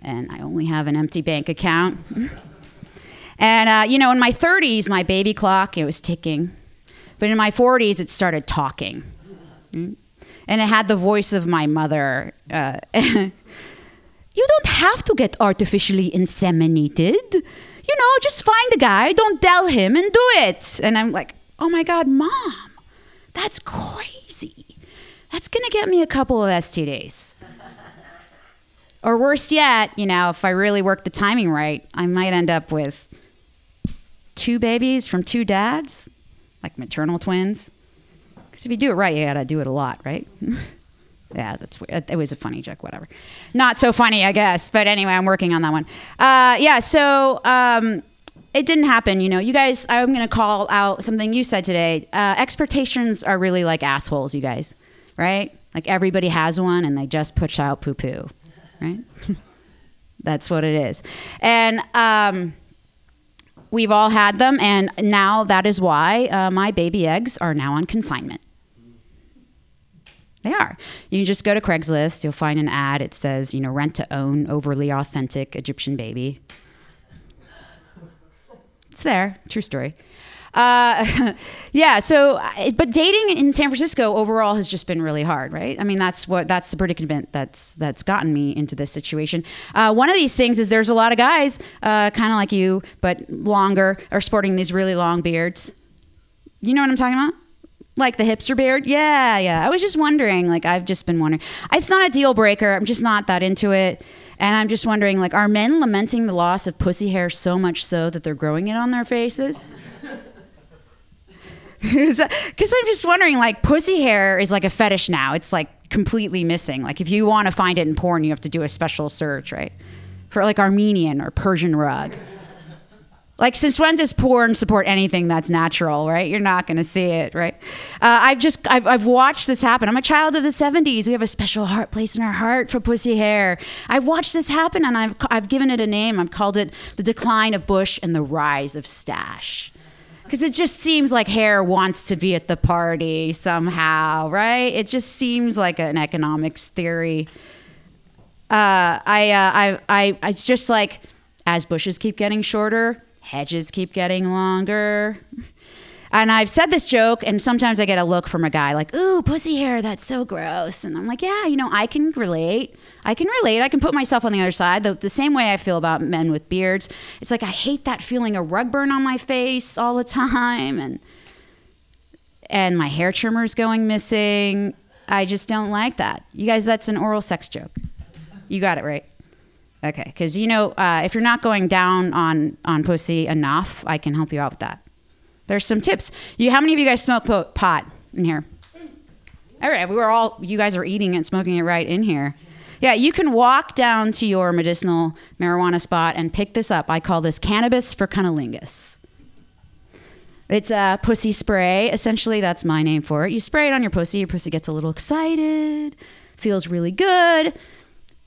And I only have an empty bank account. and, uh, you know, in my 30s, my baby clock, it was ticking. But in my 40s, it started talking. And it had the voice of my mother. Uh, you don't have to get artificially inseminated you know, just find a guy, don't tell him, and do it. And I'm like, oh my God, mom, that's crazy. That's going to get me a couple of STDs. or worse yet, you know, if I really work the timing right, I might end up with two babies from two dads, like maternal twins. Because if you do it right, you got to do it a lot, right? yeah, that's it was a funny joke, whatever. Not so funny, I guess. But anyway, I'm working on that one. Uh, yeah, so um, it didn't happen. You know, you guys. I'm to call out something you said today. Uh, expectations are really like assholes, you guys, right? Like everybody has one, and they just push out poo poo, right? that's what it is, and. Um, we've all had them, and now that is why uh, my baby eggs are now on consignment. They are. You can just go to Craigslist. You'll find an ad. It says, you know, rent to own overly authentic Egyptian baby. It's there. True story. Uh, yeah. So, but dating in San Francisco overall has just been really hard, right? I mean, that's what that's the predicament that's that's gotten me into this situation. Uh, one of these things is there's a lot of guys, uh, kind of like you, but longer, are sporting these really long beards. You know what I'm talking about? Like the hipster beard? Yeah, yeah. I was just wondering, like, I've just been wondering. It's not a deal breaker. I'm just not that into it. And I'm just wondering, like, are men lamenting the loss of pussy hair so much so that they're growing it on their faces? Because I'm just wondering, like, pussy hair is like a fetish now. It's like completely missing. Like, if you want to find it in porn, you have to do a special search, right? For like Armenian or Persian rug. Like, since when does porn support anything that's natural, right? You're not going to see it, right? Uh, I've just, I've, I've watched this happen. I'm a child of the 70s. We have a special heart place in our heart for pussy hair. I've watched this happen and I've, I've given it a name. I've called it the decline of bush and the rise of stash. Because it just seems like hair wants to be at the party somehow, right? It just seems like an economics theory. Uh, I, uh, I, I, it's just like as bushes keep getting shorter, hedges keep getting longer. And I've said this joke, and sometimes I get a look from a guy like, "Ooh, pussy hair, that's so gross." And I'm like, "Yeah, you know, I can relate. I can relate. I can put myself on the other side. The, the same way I feel about men with beards. It's like I hate that feeling of rug burn on my face all the time, and and my hair trimmer's going missing. I just don't like that. You guys, that's an oral sex joke. You got it right. Okay, because you know, uh, if you're not going down on on pussy enough, I can help you out with that. There's some tips. You, how many of you guys smoke po- pot in here? All right, we were all. You guys are eating and smoking it right in here. Yeah, you can walk down to your medicinal marijuana spot and pick this up. I call this cannabis for cunnilingus. It's a pussy spray. Essentially, that's my name for it. You spray it on your pussy. Your pussy gets a little excited, feels really good,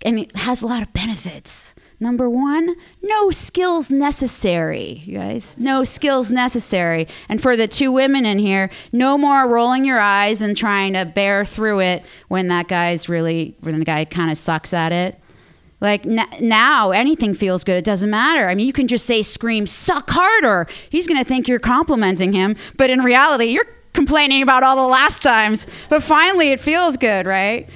and it has a lot of benefits. Number one, no skills necessary, you guys. No skills necessary. And for the two women in here, no more rolling your eyes and trying to bear through it when that guy's really, when the guy kind of sucks at it. Like n- now, anything feels good. It doesn't matter. I mean, you can just say, scream, suck harder. He's going to think you're complimenting him. But in reality, you're complaining about all the last times. But finally, it feels good, right?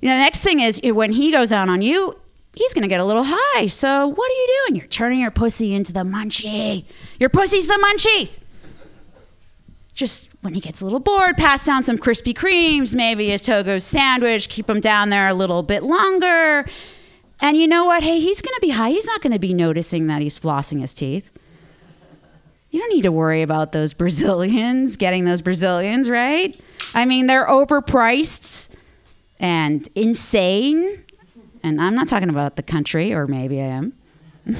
You know, the next thing is eh, when he goes down on you, he's going to get a little high. So what are you doing? You're turning your pussy into the munchie. Your pussy's the munchie. Just when he gets a little bored, pass down some Krispy Kremes, maybe his Togo sandwich, keep him down there a little bit longer. And you know what? Hey, he's going to be high. He's not going to be noticing that he's flossing his teeth. You don't need to worry about those Brazilians, getting those Brazilians, right? I mean, they're overpriced and insane. And I'm not talking about the country, or maybe I am.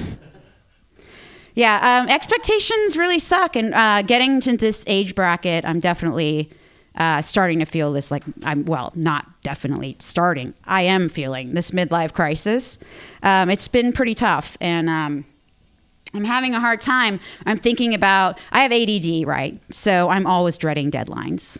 yeah, um, expectations really suck. And uh, getting to this age bracket, I'm definitely uh, starting to feel this like I'm, well, not definitely starting. I am feeling this midlife crisis. Um, it's been pretty tough. And, um, I'm having a hard time. I'm thinking about, I have ADD, right? So I'm always dreading deadlines.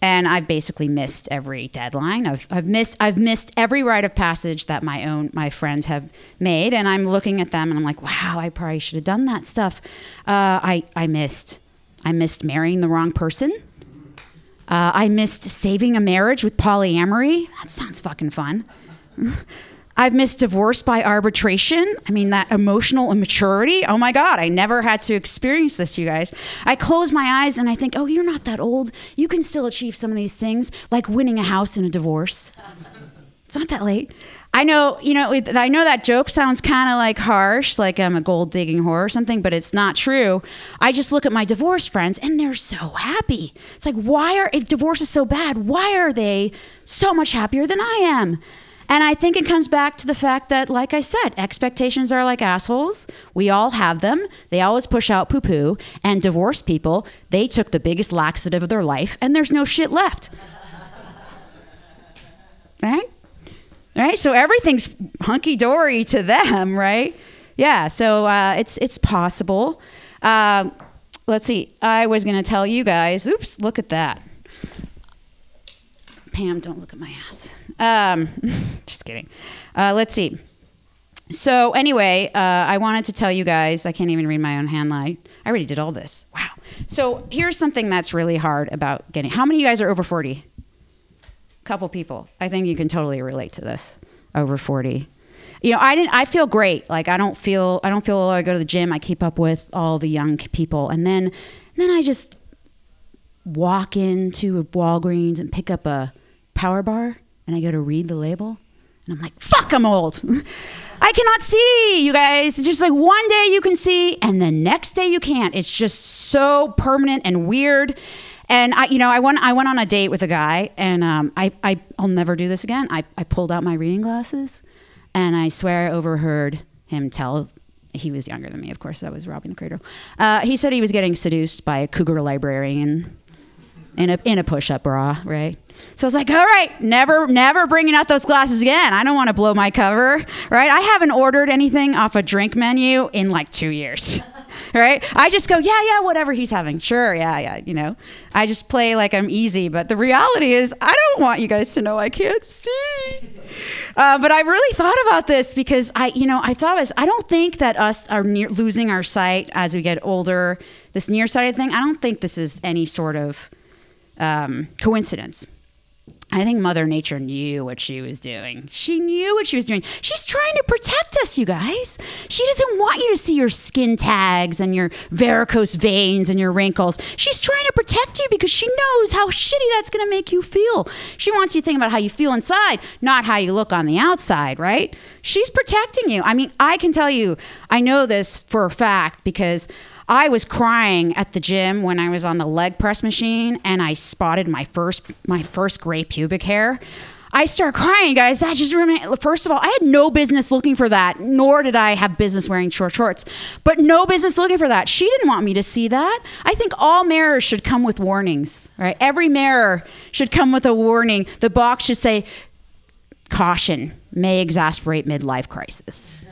And I've basically missed every deadline. I've, I've missed I've missed every rite of passage that my own my friends have made, and I'm looking at them and I'm like, wow, I probably should have done that stuff. Uh, I I missed I missed marrying the wrong person. Uh, I missed saving a marriage with polyamory. That sounds fucking fun. I've missed divorce by arbitration. I mean, that emotional immaturity. Oh my God, I never had to experience this, you guys. I close my eyes and I think, oh, you're not that old. You can still achieve some of these things, like winning a house in a divorce. It's not that late. I know, you know, I know that joke sounds kind of like harsh, like I'm a gold digging whore or something, but it's not true. I just look at my divorce friends and they're so happy. It's like, why are, if divorce is so bad, why are they so much happier than I am? And I think it comes back to the fact that, like I said, expectations are like assholes. We all have them. They always push out poo poo. And divorced people, they took the biggest laxative of their life, and there's no shit left. Right? Right? So everything's hunky dory to them, right? Yeah. So uh, it's it's possible. Uh, let's see. I was going to tell you guys. Oops! Look at that Pam, don't look at my ass. Um, just kidding. Uh, let's see. So anyway, uh, I wanted to tell you guys. I can't even read my own hand line. I already did all this. Wow. So here's something that's really hard about getting. How many of you guys are over forty? Couple people. I think you can totally relate to this. Over forty. You know, I didn't. I feel great. Like I don't feel. I don't feel. Oh, I go to the gym. I keep up with all the young people, and then, then I just walk into a Walgreens and pick up a power bar, and I go to read the label, and I'm like, "Fuck, I'm old." I cannot see, you guys. It's just like one day you can see, and the next day you can't. It's just so permanent and weird. And I, you know, I went, I went on a date with a guy, and um, I, I, I'll never do this again. I, I pulled out my reading glasses, and I swear I overheard him tell. He was younger than me, of course. That was robbing the cradle. Uh, he said he was getting seduced by a cougar librarian in a in a push-up bra, right? So I was like, all right, never never bringing out those glasses again. I don't want to blow my cover, right? I haven't ordered anything off a drink menu in like two years, right? I just go, yeah, yeah, whatever he's having, sure, yeah, yeah, you know. I just play like I'm easy, but the reality is, I don't want you guys to know I can't see. Uh, but I really thought about this because I, you know, I thought was I don't think that us are near, losing our sight as we get older. This nearsighted thing, I don't think this is any sort of um, coincidence. I think Mother Nature knew what she was doing. She knew what she was doing. She's trying to protect us, you guys. She doesn't want you to see your skin tags and your varicose veins and your wrinkles. She's trying to protect you because she knows how shitty that's going to make you feel. She wants you to think about how you feel inside, not how you look on the outside, right? She's protecting you. I mean, I can tell you, I know this for a fact because I was crying at the gym when I was on the leg press machine and I spotted my first my first gray pubic hair. I start crying, guys. That just ruined. First of all, I had no business looking for that, nor did I have business wearing short shorts. But no business looking for that. She didn't want me to see that. I think all mirrors should come with warnings, right? Every mirror should come with a warning. The box should say, caution, may exasperate midlife crisis.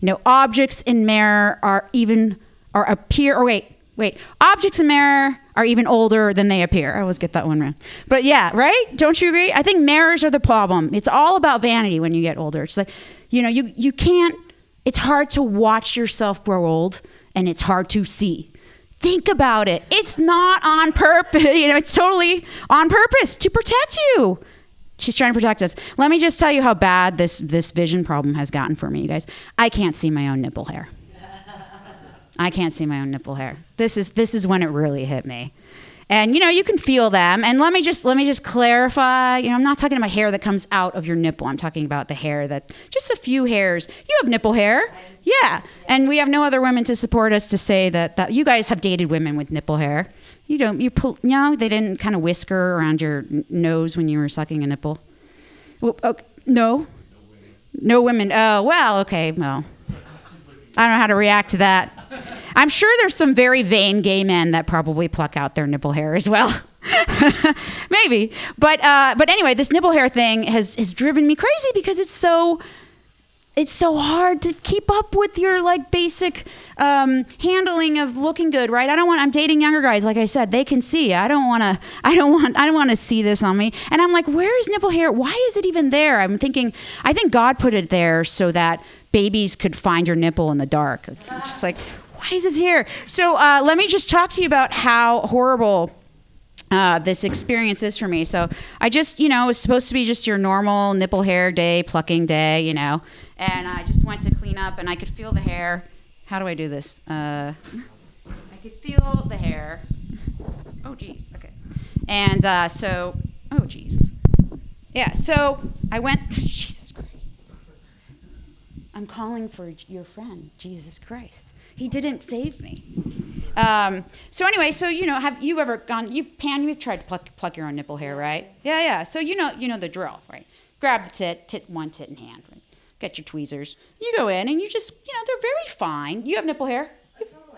You know, objects in mirror are even or appear or wait wait. Objects in mirror are even older than they appear. I always get that one wrong. But yeah right? Don't you agree? I think mirrors are the problem. It's all about vanity when you get older. It's like you know you you can't it's hard to watch yourself grow old and it's hard to see. Think about it. It's not on purpose you know it's totally on purpose to protect you. She's trying to protect us. Let me just tell you how bad this this vision problem has gotten for me, you guys. I can't see my own nipple hair. I can't see my own nipple hair. This is this is when it really hit me. And you know, you can feel them. And let me just let me just clarify, you know, I'm not talking about hair that comes out of your nipple. I'm talking about the hair that just a few hairs. You have nipple hair. Yeah. And we have no other women to support us to say that that you guys have dated women with nipple hair. You don't you pull no, they didn't kind of whisker around your nose when you were sucking a nipple. Well, okay, no. No women. Oh, well, okay. Well. I don't know how to react to that. I'm sure there's some very vain gay men that probably pluck out their nipple hair as well. Maybe, but uh, but anyway, this nipple hair thing has has driven me crazy because it's so it's so hard to keep up with your like basic um, handling of looking good, right? I don't want. I'm dating younger guys, like I said, they can see. I don't want to. I don't want. I don't want to see this on me. And I'm like, where is nipple hair? Why is it even there? I'm thinking. I think God put it there so that babies could find your nipple in the dark. Just like, why is this here? So uh, let me just talk to you about how horrible uh, this experience is for me. So I just, you know, it was supposed to be just your normal nipple hair day, plucking day, you know, and I just went to clean up and I could feel the hair. How do I do this? Uh, I could feel the hair. Oh, geez. Okay. And uh, so, oh, geez. Yeah. So I went. Jesus Christ. I'm calling for your friend, Jesus Christ. He didn't save me. Um, so anyway, so you know, have you ever gone? You've Pam, you've tried to pluck, pluck your own nipple hair, right? Yeah, yeah. So you know, you know the drill, right? Grab the tit, tit one tit in hand. Get your tweezers. You go in and you just, you know, they're very fine. You have nipple hair,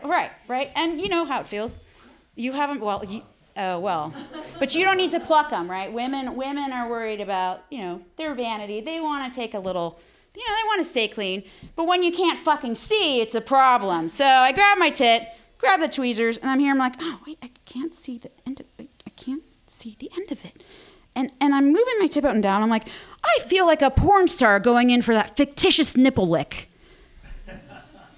right? Right, and you know how it feels. You haven't. Well, you, Oh well, but you don't need to pluck them, right? Women women are worried about you know their vanity. They want to take a little, you know, they want to stay clean. But when you can't fucking see, it's a problem. So I grab my tit, grab the tweezers, and I'm here. I'm like, oh wait, I can't see the end of. I can't see the end of it. and and I'm moving my tip up and down. I'm like, I feel like a porn star going in for that fictitious nipple lick.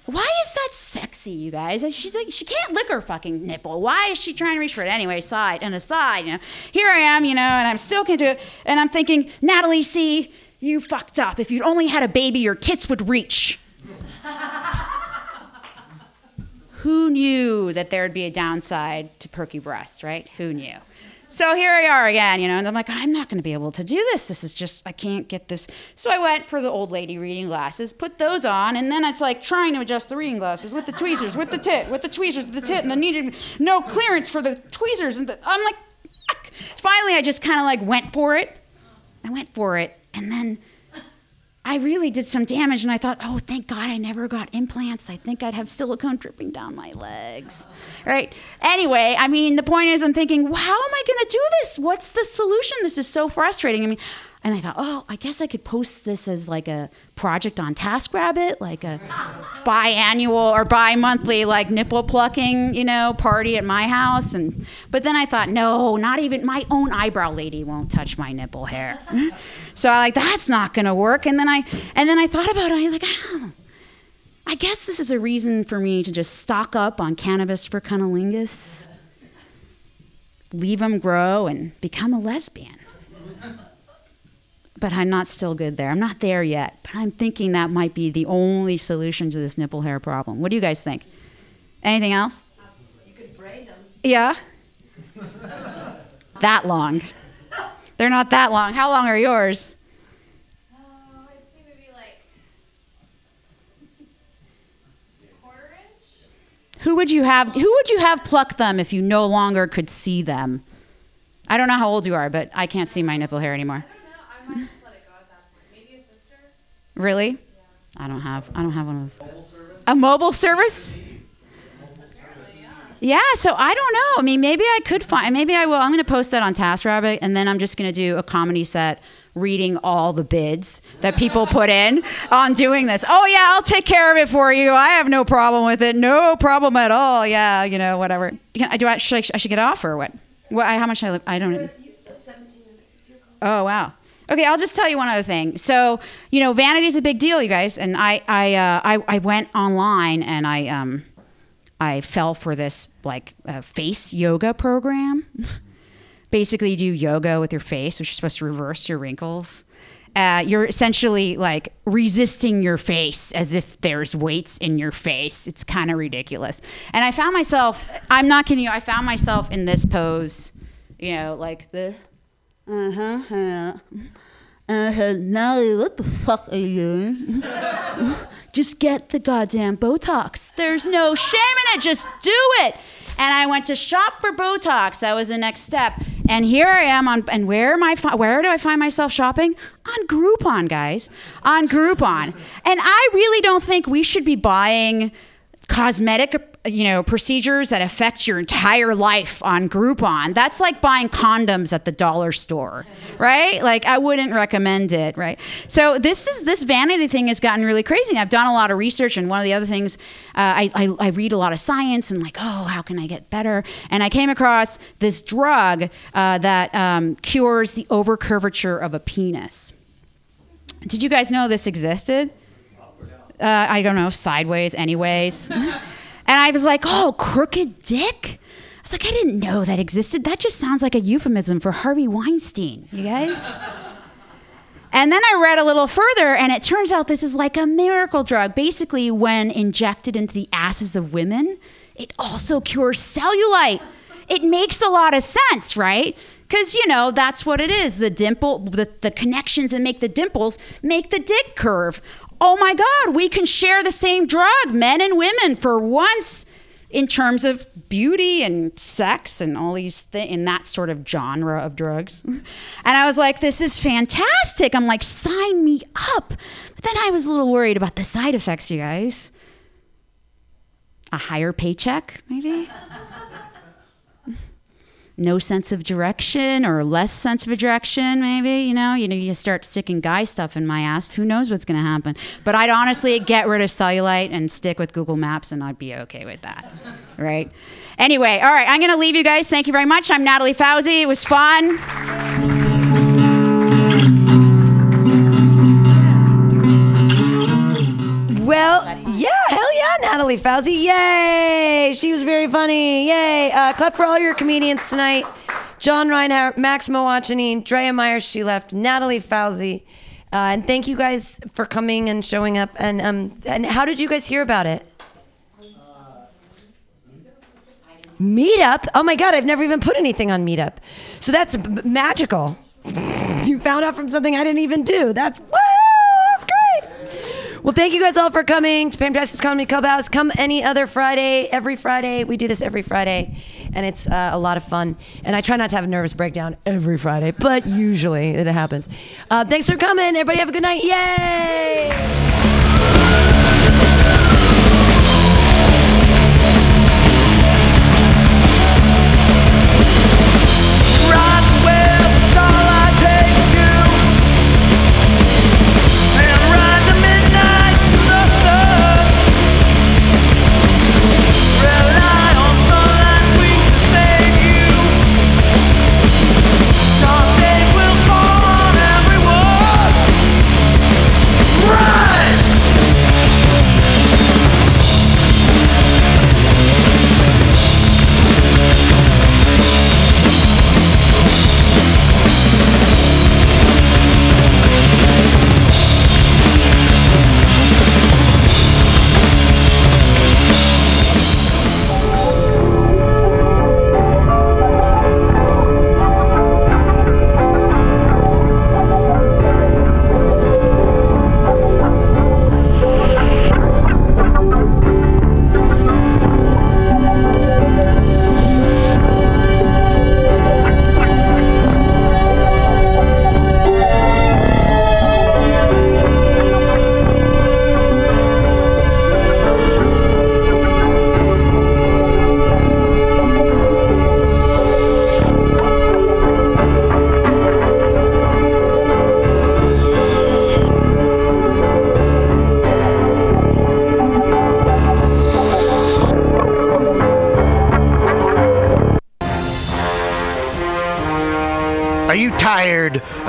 Why is that sexy, you guys? She's like, she can't lick her fucking nipple. Why is she trying to reach for it? Anyway, side and aside, you know. Here I am, you know, and I'm still can't do it. And I'm thinking, Natalie, see, you fucked up. If you'd only had a baby, your tits would reach. Who knew that there would be a downside to perky breasts, right? Who knew? So here we are again, you know, and I'm like, I'm not going to be able to do this. This is just, I can't get this. So I went for the old lady reading glasses, put those on, and then it's like trying to adjust the reading glasses with the tweezers, with the tit, with the tweezers, with the tit, and then needed no clearance for the tweezers. And the, I'm like, finally, I just kind of like went for it. I went for it, and then I really did some damage, and I thought, oh, thank God I never got implants. I think I'd have silicone dripping down my legs. Right? Anyway, I mean, the point is, I'm thinking, well, how am I going to do this? What's the solution? This is so frustrating. I mean, and I thought, oh, I guess I could post this as like a project on TaskRabbit, like a biannual or bi-monthly like nipple plucking, you know, party at my house. And but then I thought, no, not even my own eyebrow lady won't touch my nipple hair. so I like that's not gonna work. And then I and then I thought about it. I was like, oh, I guess this is a reason for me to just stock up on cannabis for cunnilingus, leave them grow, and become a lesbian but I'm not still good there. I'm not there yet, but I'm thinking that might be the only solution to this nipple hair problem. What do you guys think? Anything else? You could braid them. Yeah. that long. They're not that long. How long are yours? Who would you have who would you have pluck them if you no longer could see them? I don't know how old you are, but I can't see my nipple hair anymore. Really? I don't have. I don't have one of those. A mobile service? Yeah, so I don't know. I mean, maybe I could find. Maybe I will. I'm going to post that on TaskRabbit, and then I'm just going to do a comedy set reading all the bids that people put in on doing this. Oh yeah, I'll take care of it for you. I have no problem with it. No problem at all. Yeah, you know, whatever. Can, do I should I, I should get off or what? What? How much I? I don't. Oh wow. Okay, I'll just tell you one other thing. So, you know, vanity is a big deal, you guys. And I, I, uh, I, I went online and I, um, I fell for this like uh, face yoga program. Basically, you do yoga with your face, which is supposed to reverse your wrinkles. Uh, you're essentially like resisting your face as if there's weights in your face. It's kind of ridiculous. And I found myself, I'm not kidding you, I found myself in this pose, you know, like the uh-huh. Uh, uh, Natalie, what the fuck are you? just get the goddamn Botox. There's no shame in it. Just do it. And I went to shop for Botox. That was the next step. And here I am on. And where am I? Where do I find myself shopping? On Groupon, guys. On Groupon. And I really don't think we should be buying cosmetic you know procedures that affect your entire life on Groupon. That's like buying condoms at the dollar store, right? Like I wouldn't recommend it, right? So this is this vanity thing has gotten really crazy. I've done a lot of research, and one of the other things uh, I, I, I read a lot of science and like, oh, how can I get better? And I came across this drug uh, that um, cures the overcurvature of a penis. Did you guys know this existed? Uh, I don't know, sideways, anyways. And I was like, oh, crooked dick? I was like, I didn't know that existed. That just sounds like a euphemism for Harvey Weinstein, you guys? and then I read a little further, and it turns out this is like a miracle drug. Basically, when injected into the asses of women, it also cures cellulite. It makes a lot of sense, right? Because, you know, that's what it is. The dimple, the, the connections that make the dimples make the dick curve oh my God, we can share the same drug, men and women, for once in terms of beauty and sex and all these things in that sort of genre of drugs. And I was like, this is fantastic. I'm like, sign me up. But then I was a little worried about the side effects, you guys. A higher paycheck, maybe? no sense of direction or less sense of direction maybe you know? You know you start sticking guy stuff in my ass. Who knows what's going to happen? But i'd honestly get rid of cellulite and stick with google maps and i'd be okay with that right? Anyway all right i'm going to leave you guys. Thank you very much. I'm natalie fauzi. It was fun. Well yeah. Natalie Fauci. Yay! She was very funny. Yay! Uh, clap for all your comedians tonight. John Reinhardt, Max Mowachanine, Drea Myers, she left, Natalie Fauci. Uh, and thank you guys for coming and showing up. And um, and how did you guys hear about it? Meetup? Oh my God, I've never even put anything on Meetup. So that's b- magical. you found out from something I didn't even do. That's great. Well, thank you guys all for coming to Pamtastic Comedy Clubhouse. Come any other Friday, every Friday. We do this every Friday, and it's uh, a lot of fun. And I try not to have a nervous breakdown every Friday, but usually it happens. Uh, thanks for coming. Everybody have a good night. Yay!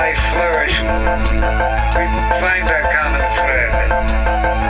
Life flourish. We find that common thread.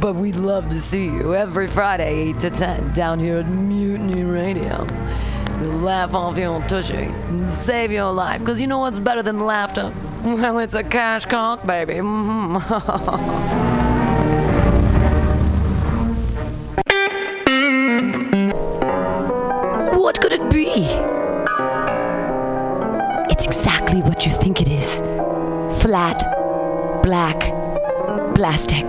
But we'd love to see you every Friday, 8 to 10, down here at Mutiny Radio. you Laugh off your tushy and save your life. Because you know what's better than laughter? Well, it's a cash cock, baby. Mhm. what could it be? It's exactly what you think it is flat, black, plastic,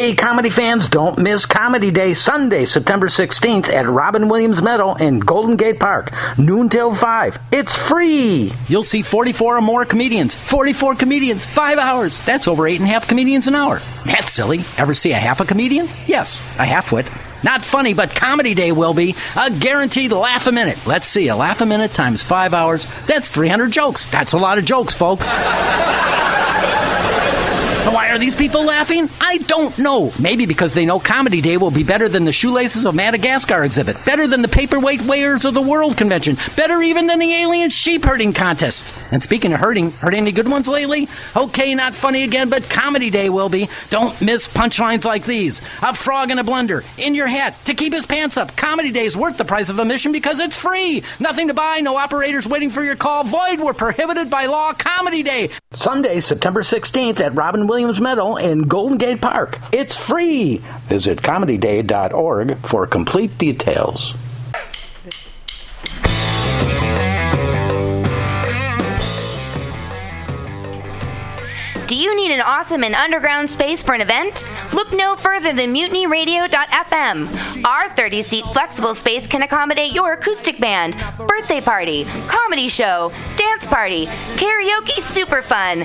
Hey, comedy fans, don't miss Comedy Day Sunday, September 16th at Robin Williams Meadow in Golden Gate Park, noon till 5. It's free! You'll see 44 or more comedians. 44 comedians, five hours. That's over eight and a half comedians an hour. That's silly. Ever see a half a comedian? Yes, a halfwit. Not funny, but Comedy Day will be. A guaranteed laugh a minute. Let's see, a laugh a minute times five hours. That's 300 jokes. That's a lot of jokes, folks. So why are these people laughing? I don't know. Maybe because they know Comedy Day will be better than the Shoelaces of Madagascar exhibit, better than the Paperweight Weighers of the World convention, better even than the Alien Sheep Herding contest. And speaking of herding, heard any good ones lately? Okay, not funny again, but Comedy Day will be. Don't miss punchlines like these. A frog in a blender, in your hat, to keep his pants up. Comedy Day is worth the price of admission because it's free. Nothing to buy, no operators waiting for your call. Void were prohibited by law. Comedy Day. Sunday, September 16th at Robin Williams Meadow in Golden Gate Park. It's free. Visit comedyday.org for complete details. Do you need an awesome and underground space for an event? Look no further than mutinyradio.fm. Our 30 seat flexible space can accommodate your acoustic band, birthday party, comedy show, dance party, karaoke super fun,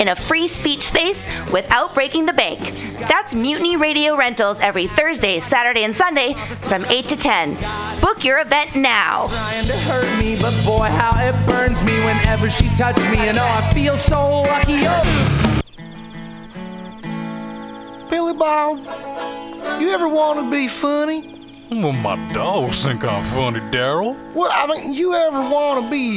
in a free speech space without breaking the bank. That's Mutiny Radio Rentals every Thursday, Saturday, and Sunday from 8 to 10. Book your event now. trying to hurt me, but boy, how it burns me whenever she touches me. And oh, I feel so lucky. Oh. Billy Bob, you ever want to be funny? Well, my dogs think I'm funny, Daryl. Well, I mean, you ever want to be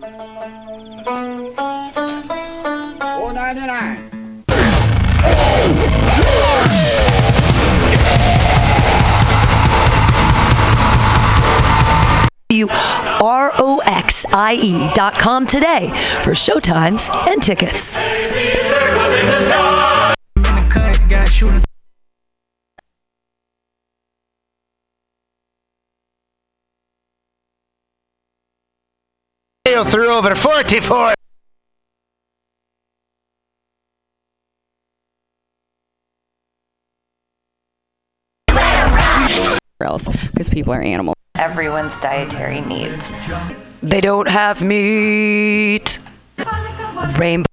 Four ninety nine. R-O-X-I-E dot com today for showtimes and tickets. Through over 44. else because people are animals. Everyone's dietary needs. They don't have meat. Rainbow.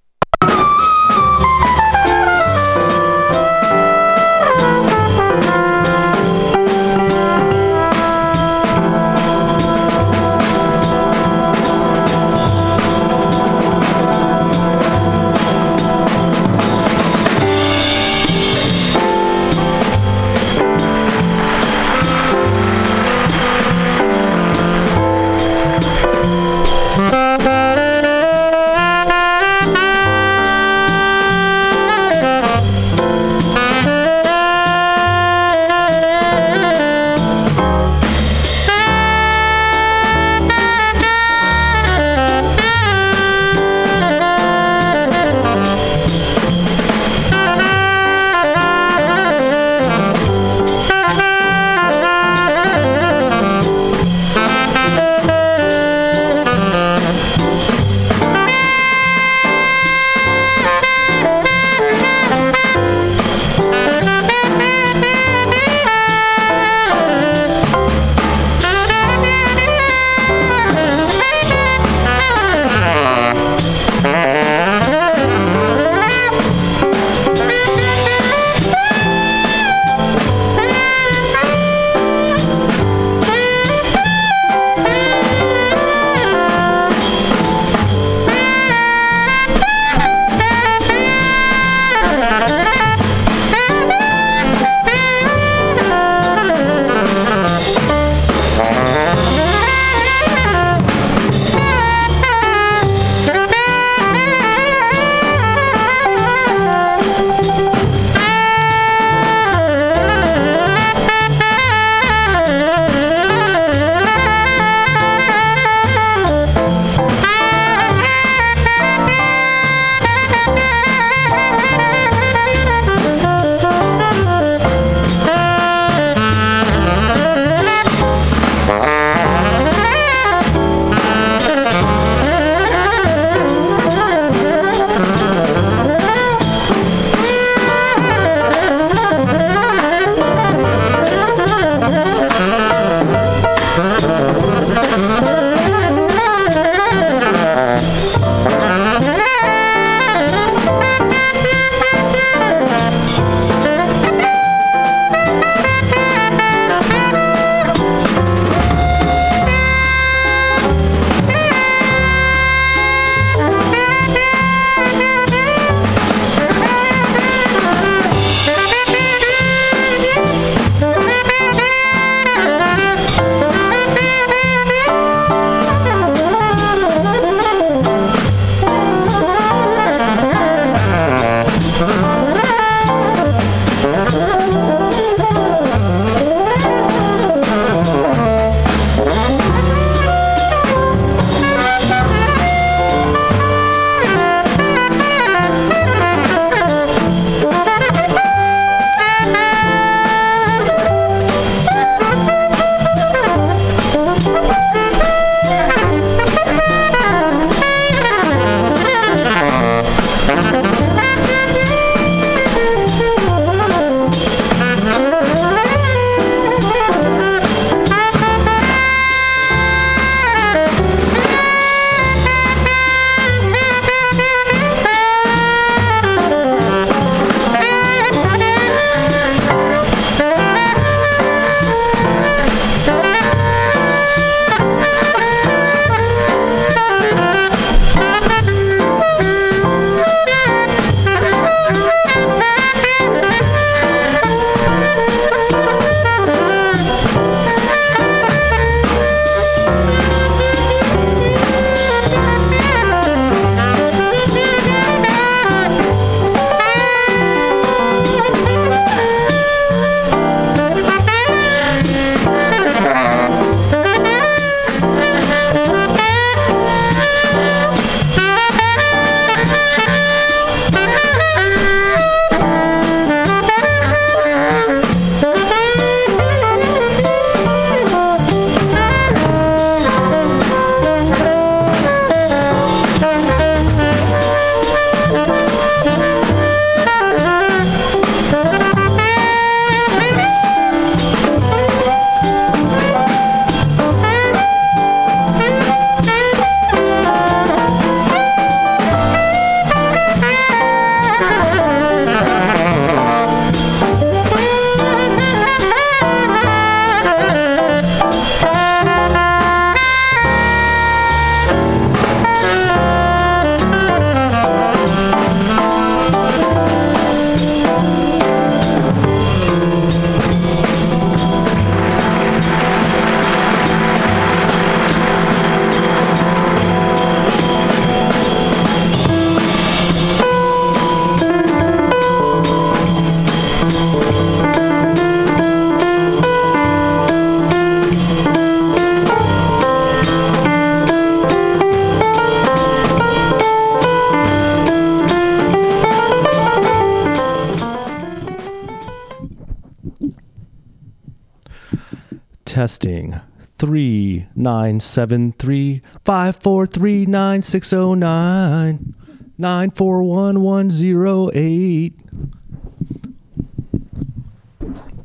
Testing. Three nine seven three five four three nine six zero nine nine four one one zero eight.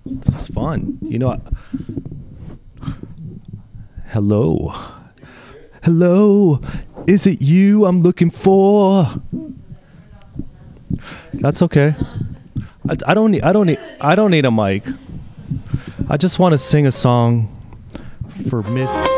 This is fun. You know. I- Hello. Hello. Is it you I'm looking for? That's okay. I, I don't need. I don't need. I don't need a mic. I just want to sing a song for Miss.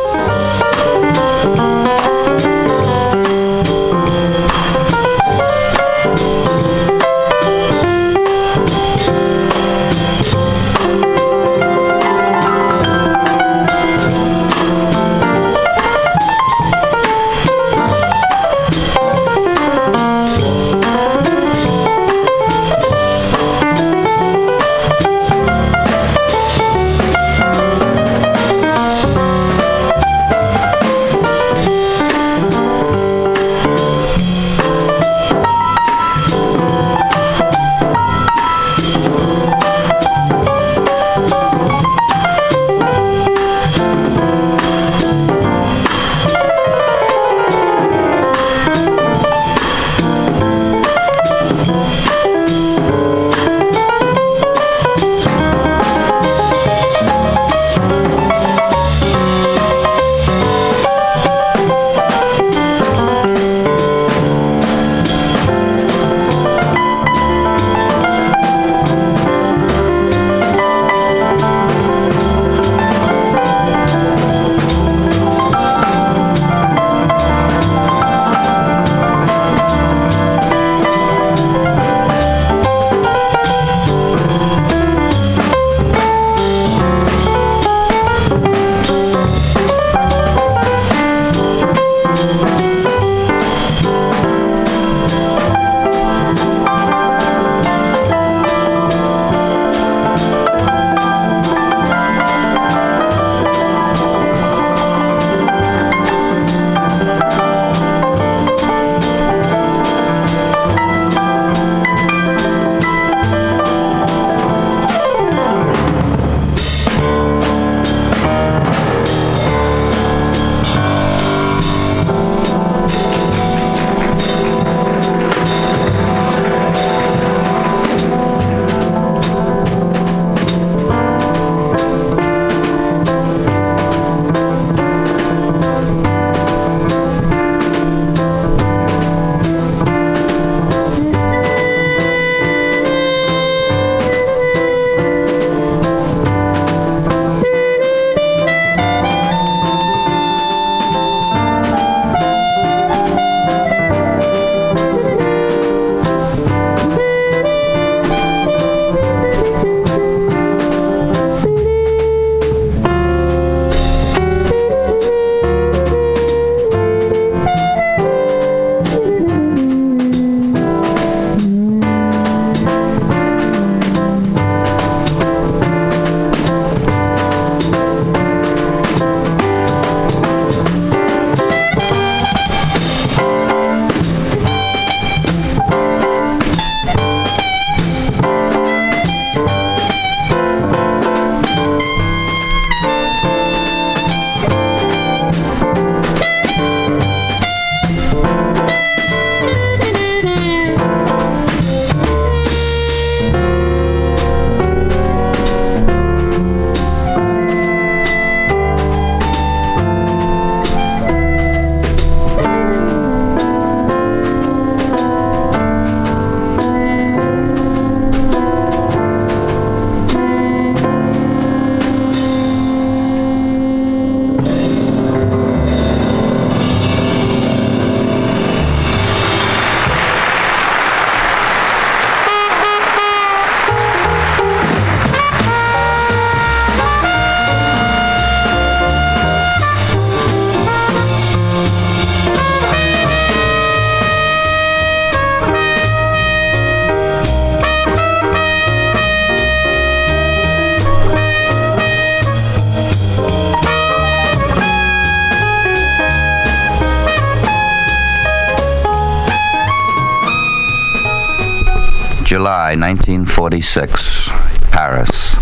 July 1946, Paris.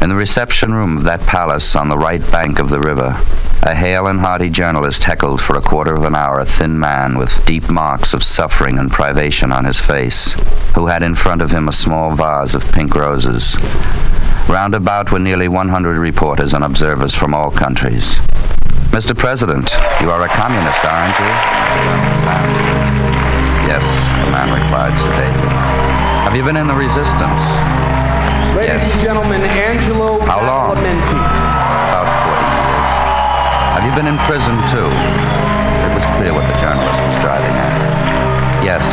In the reception room of that palace on the right bank of the river, a hale and hearty journalist heckled for a quarter of an hour a thin man with deep marks of suffering and privation on his face, who had in front of him a small vase of pink roses. Round about were nearly 100 reporters and observers from all countries. Mr. President, you are a communist, aren't you? Yes, the man replied sedately. Have you been in the resistance? Ladies Yes. and gentlemen, Angelo How long? About 40 years. Have you been in prison too? It was clear what the journalist was driving at. Yes.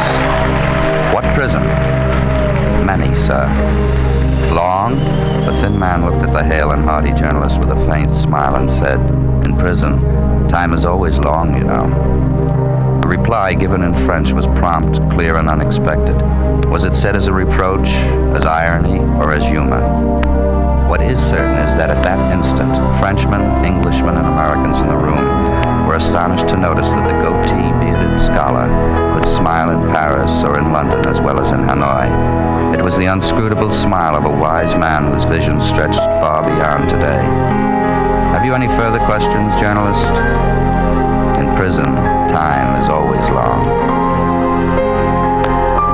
What prison? Many, sir. Long? The thin man looked at the hale and hearty journalist with a faint smile and said, In prison, time is always long, you know. The reply, given in French, was prompt, clear, and unexpected. Was it said as a reproach, as irony, or as humor? What is certain is that at that instant, Frenchmen, Englishmen, and Americans in the room were astonished to notice that the goatee bearded scholar could smile in Paris or in London as well as in Hanoi. It was the unscrutable smile of a wise man whose vision stretched far beyond today. Have you any further questions, journalist? Prison, time is always long.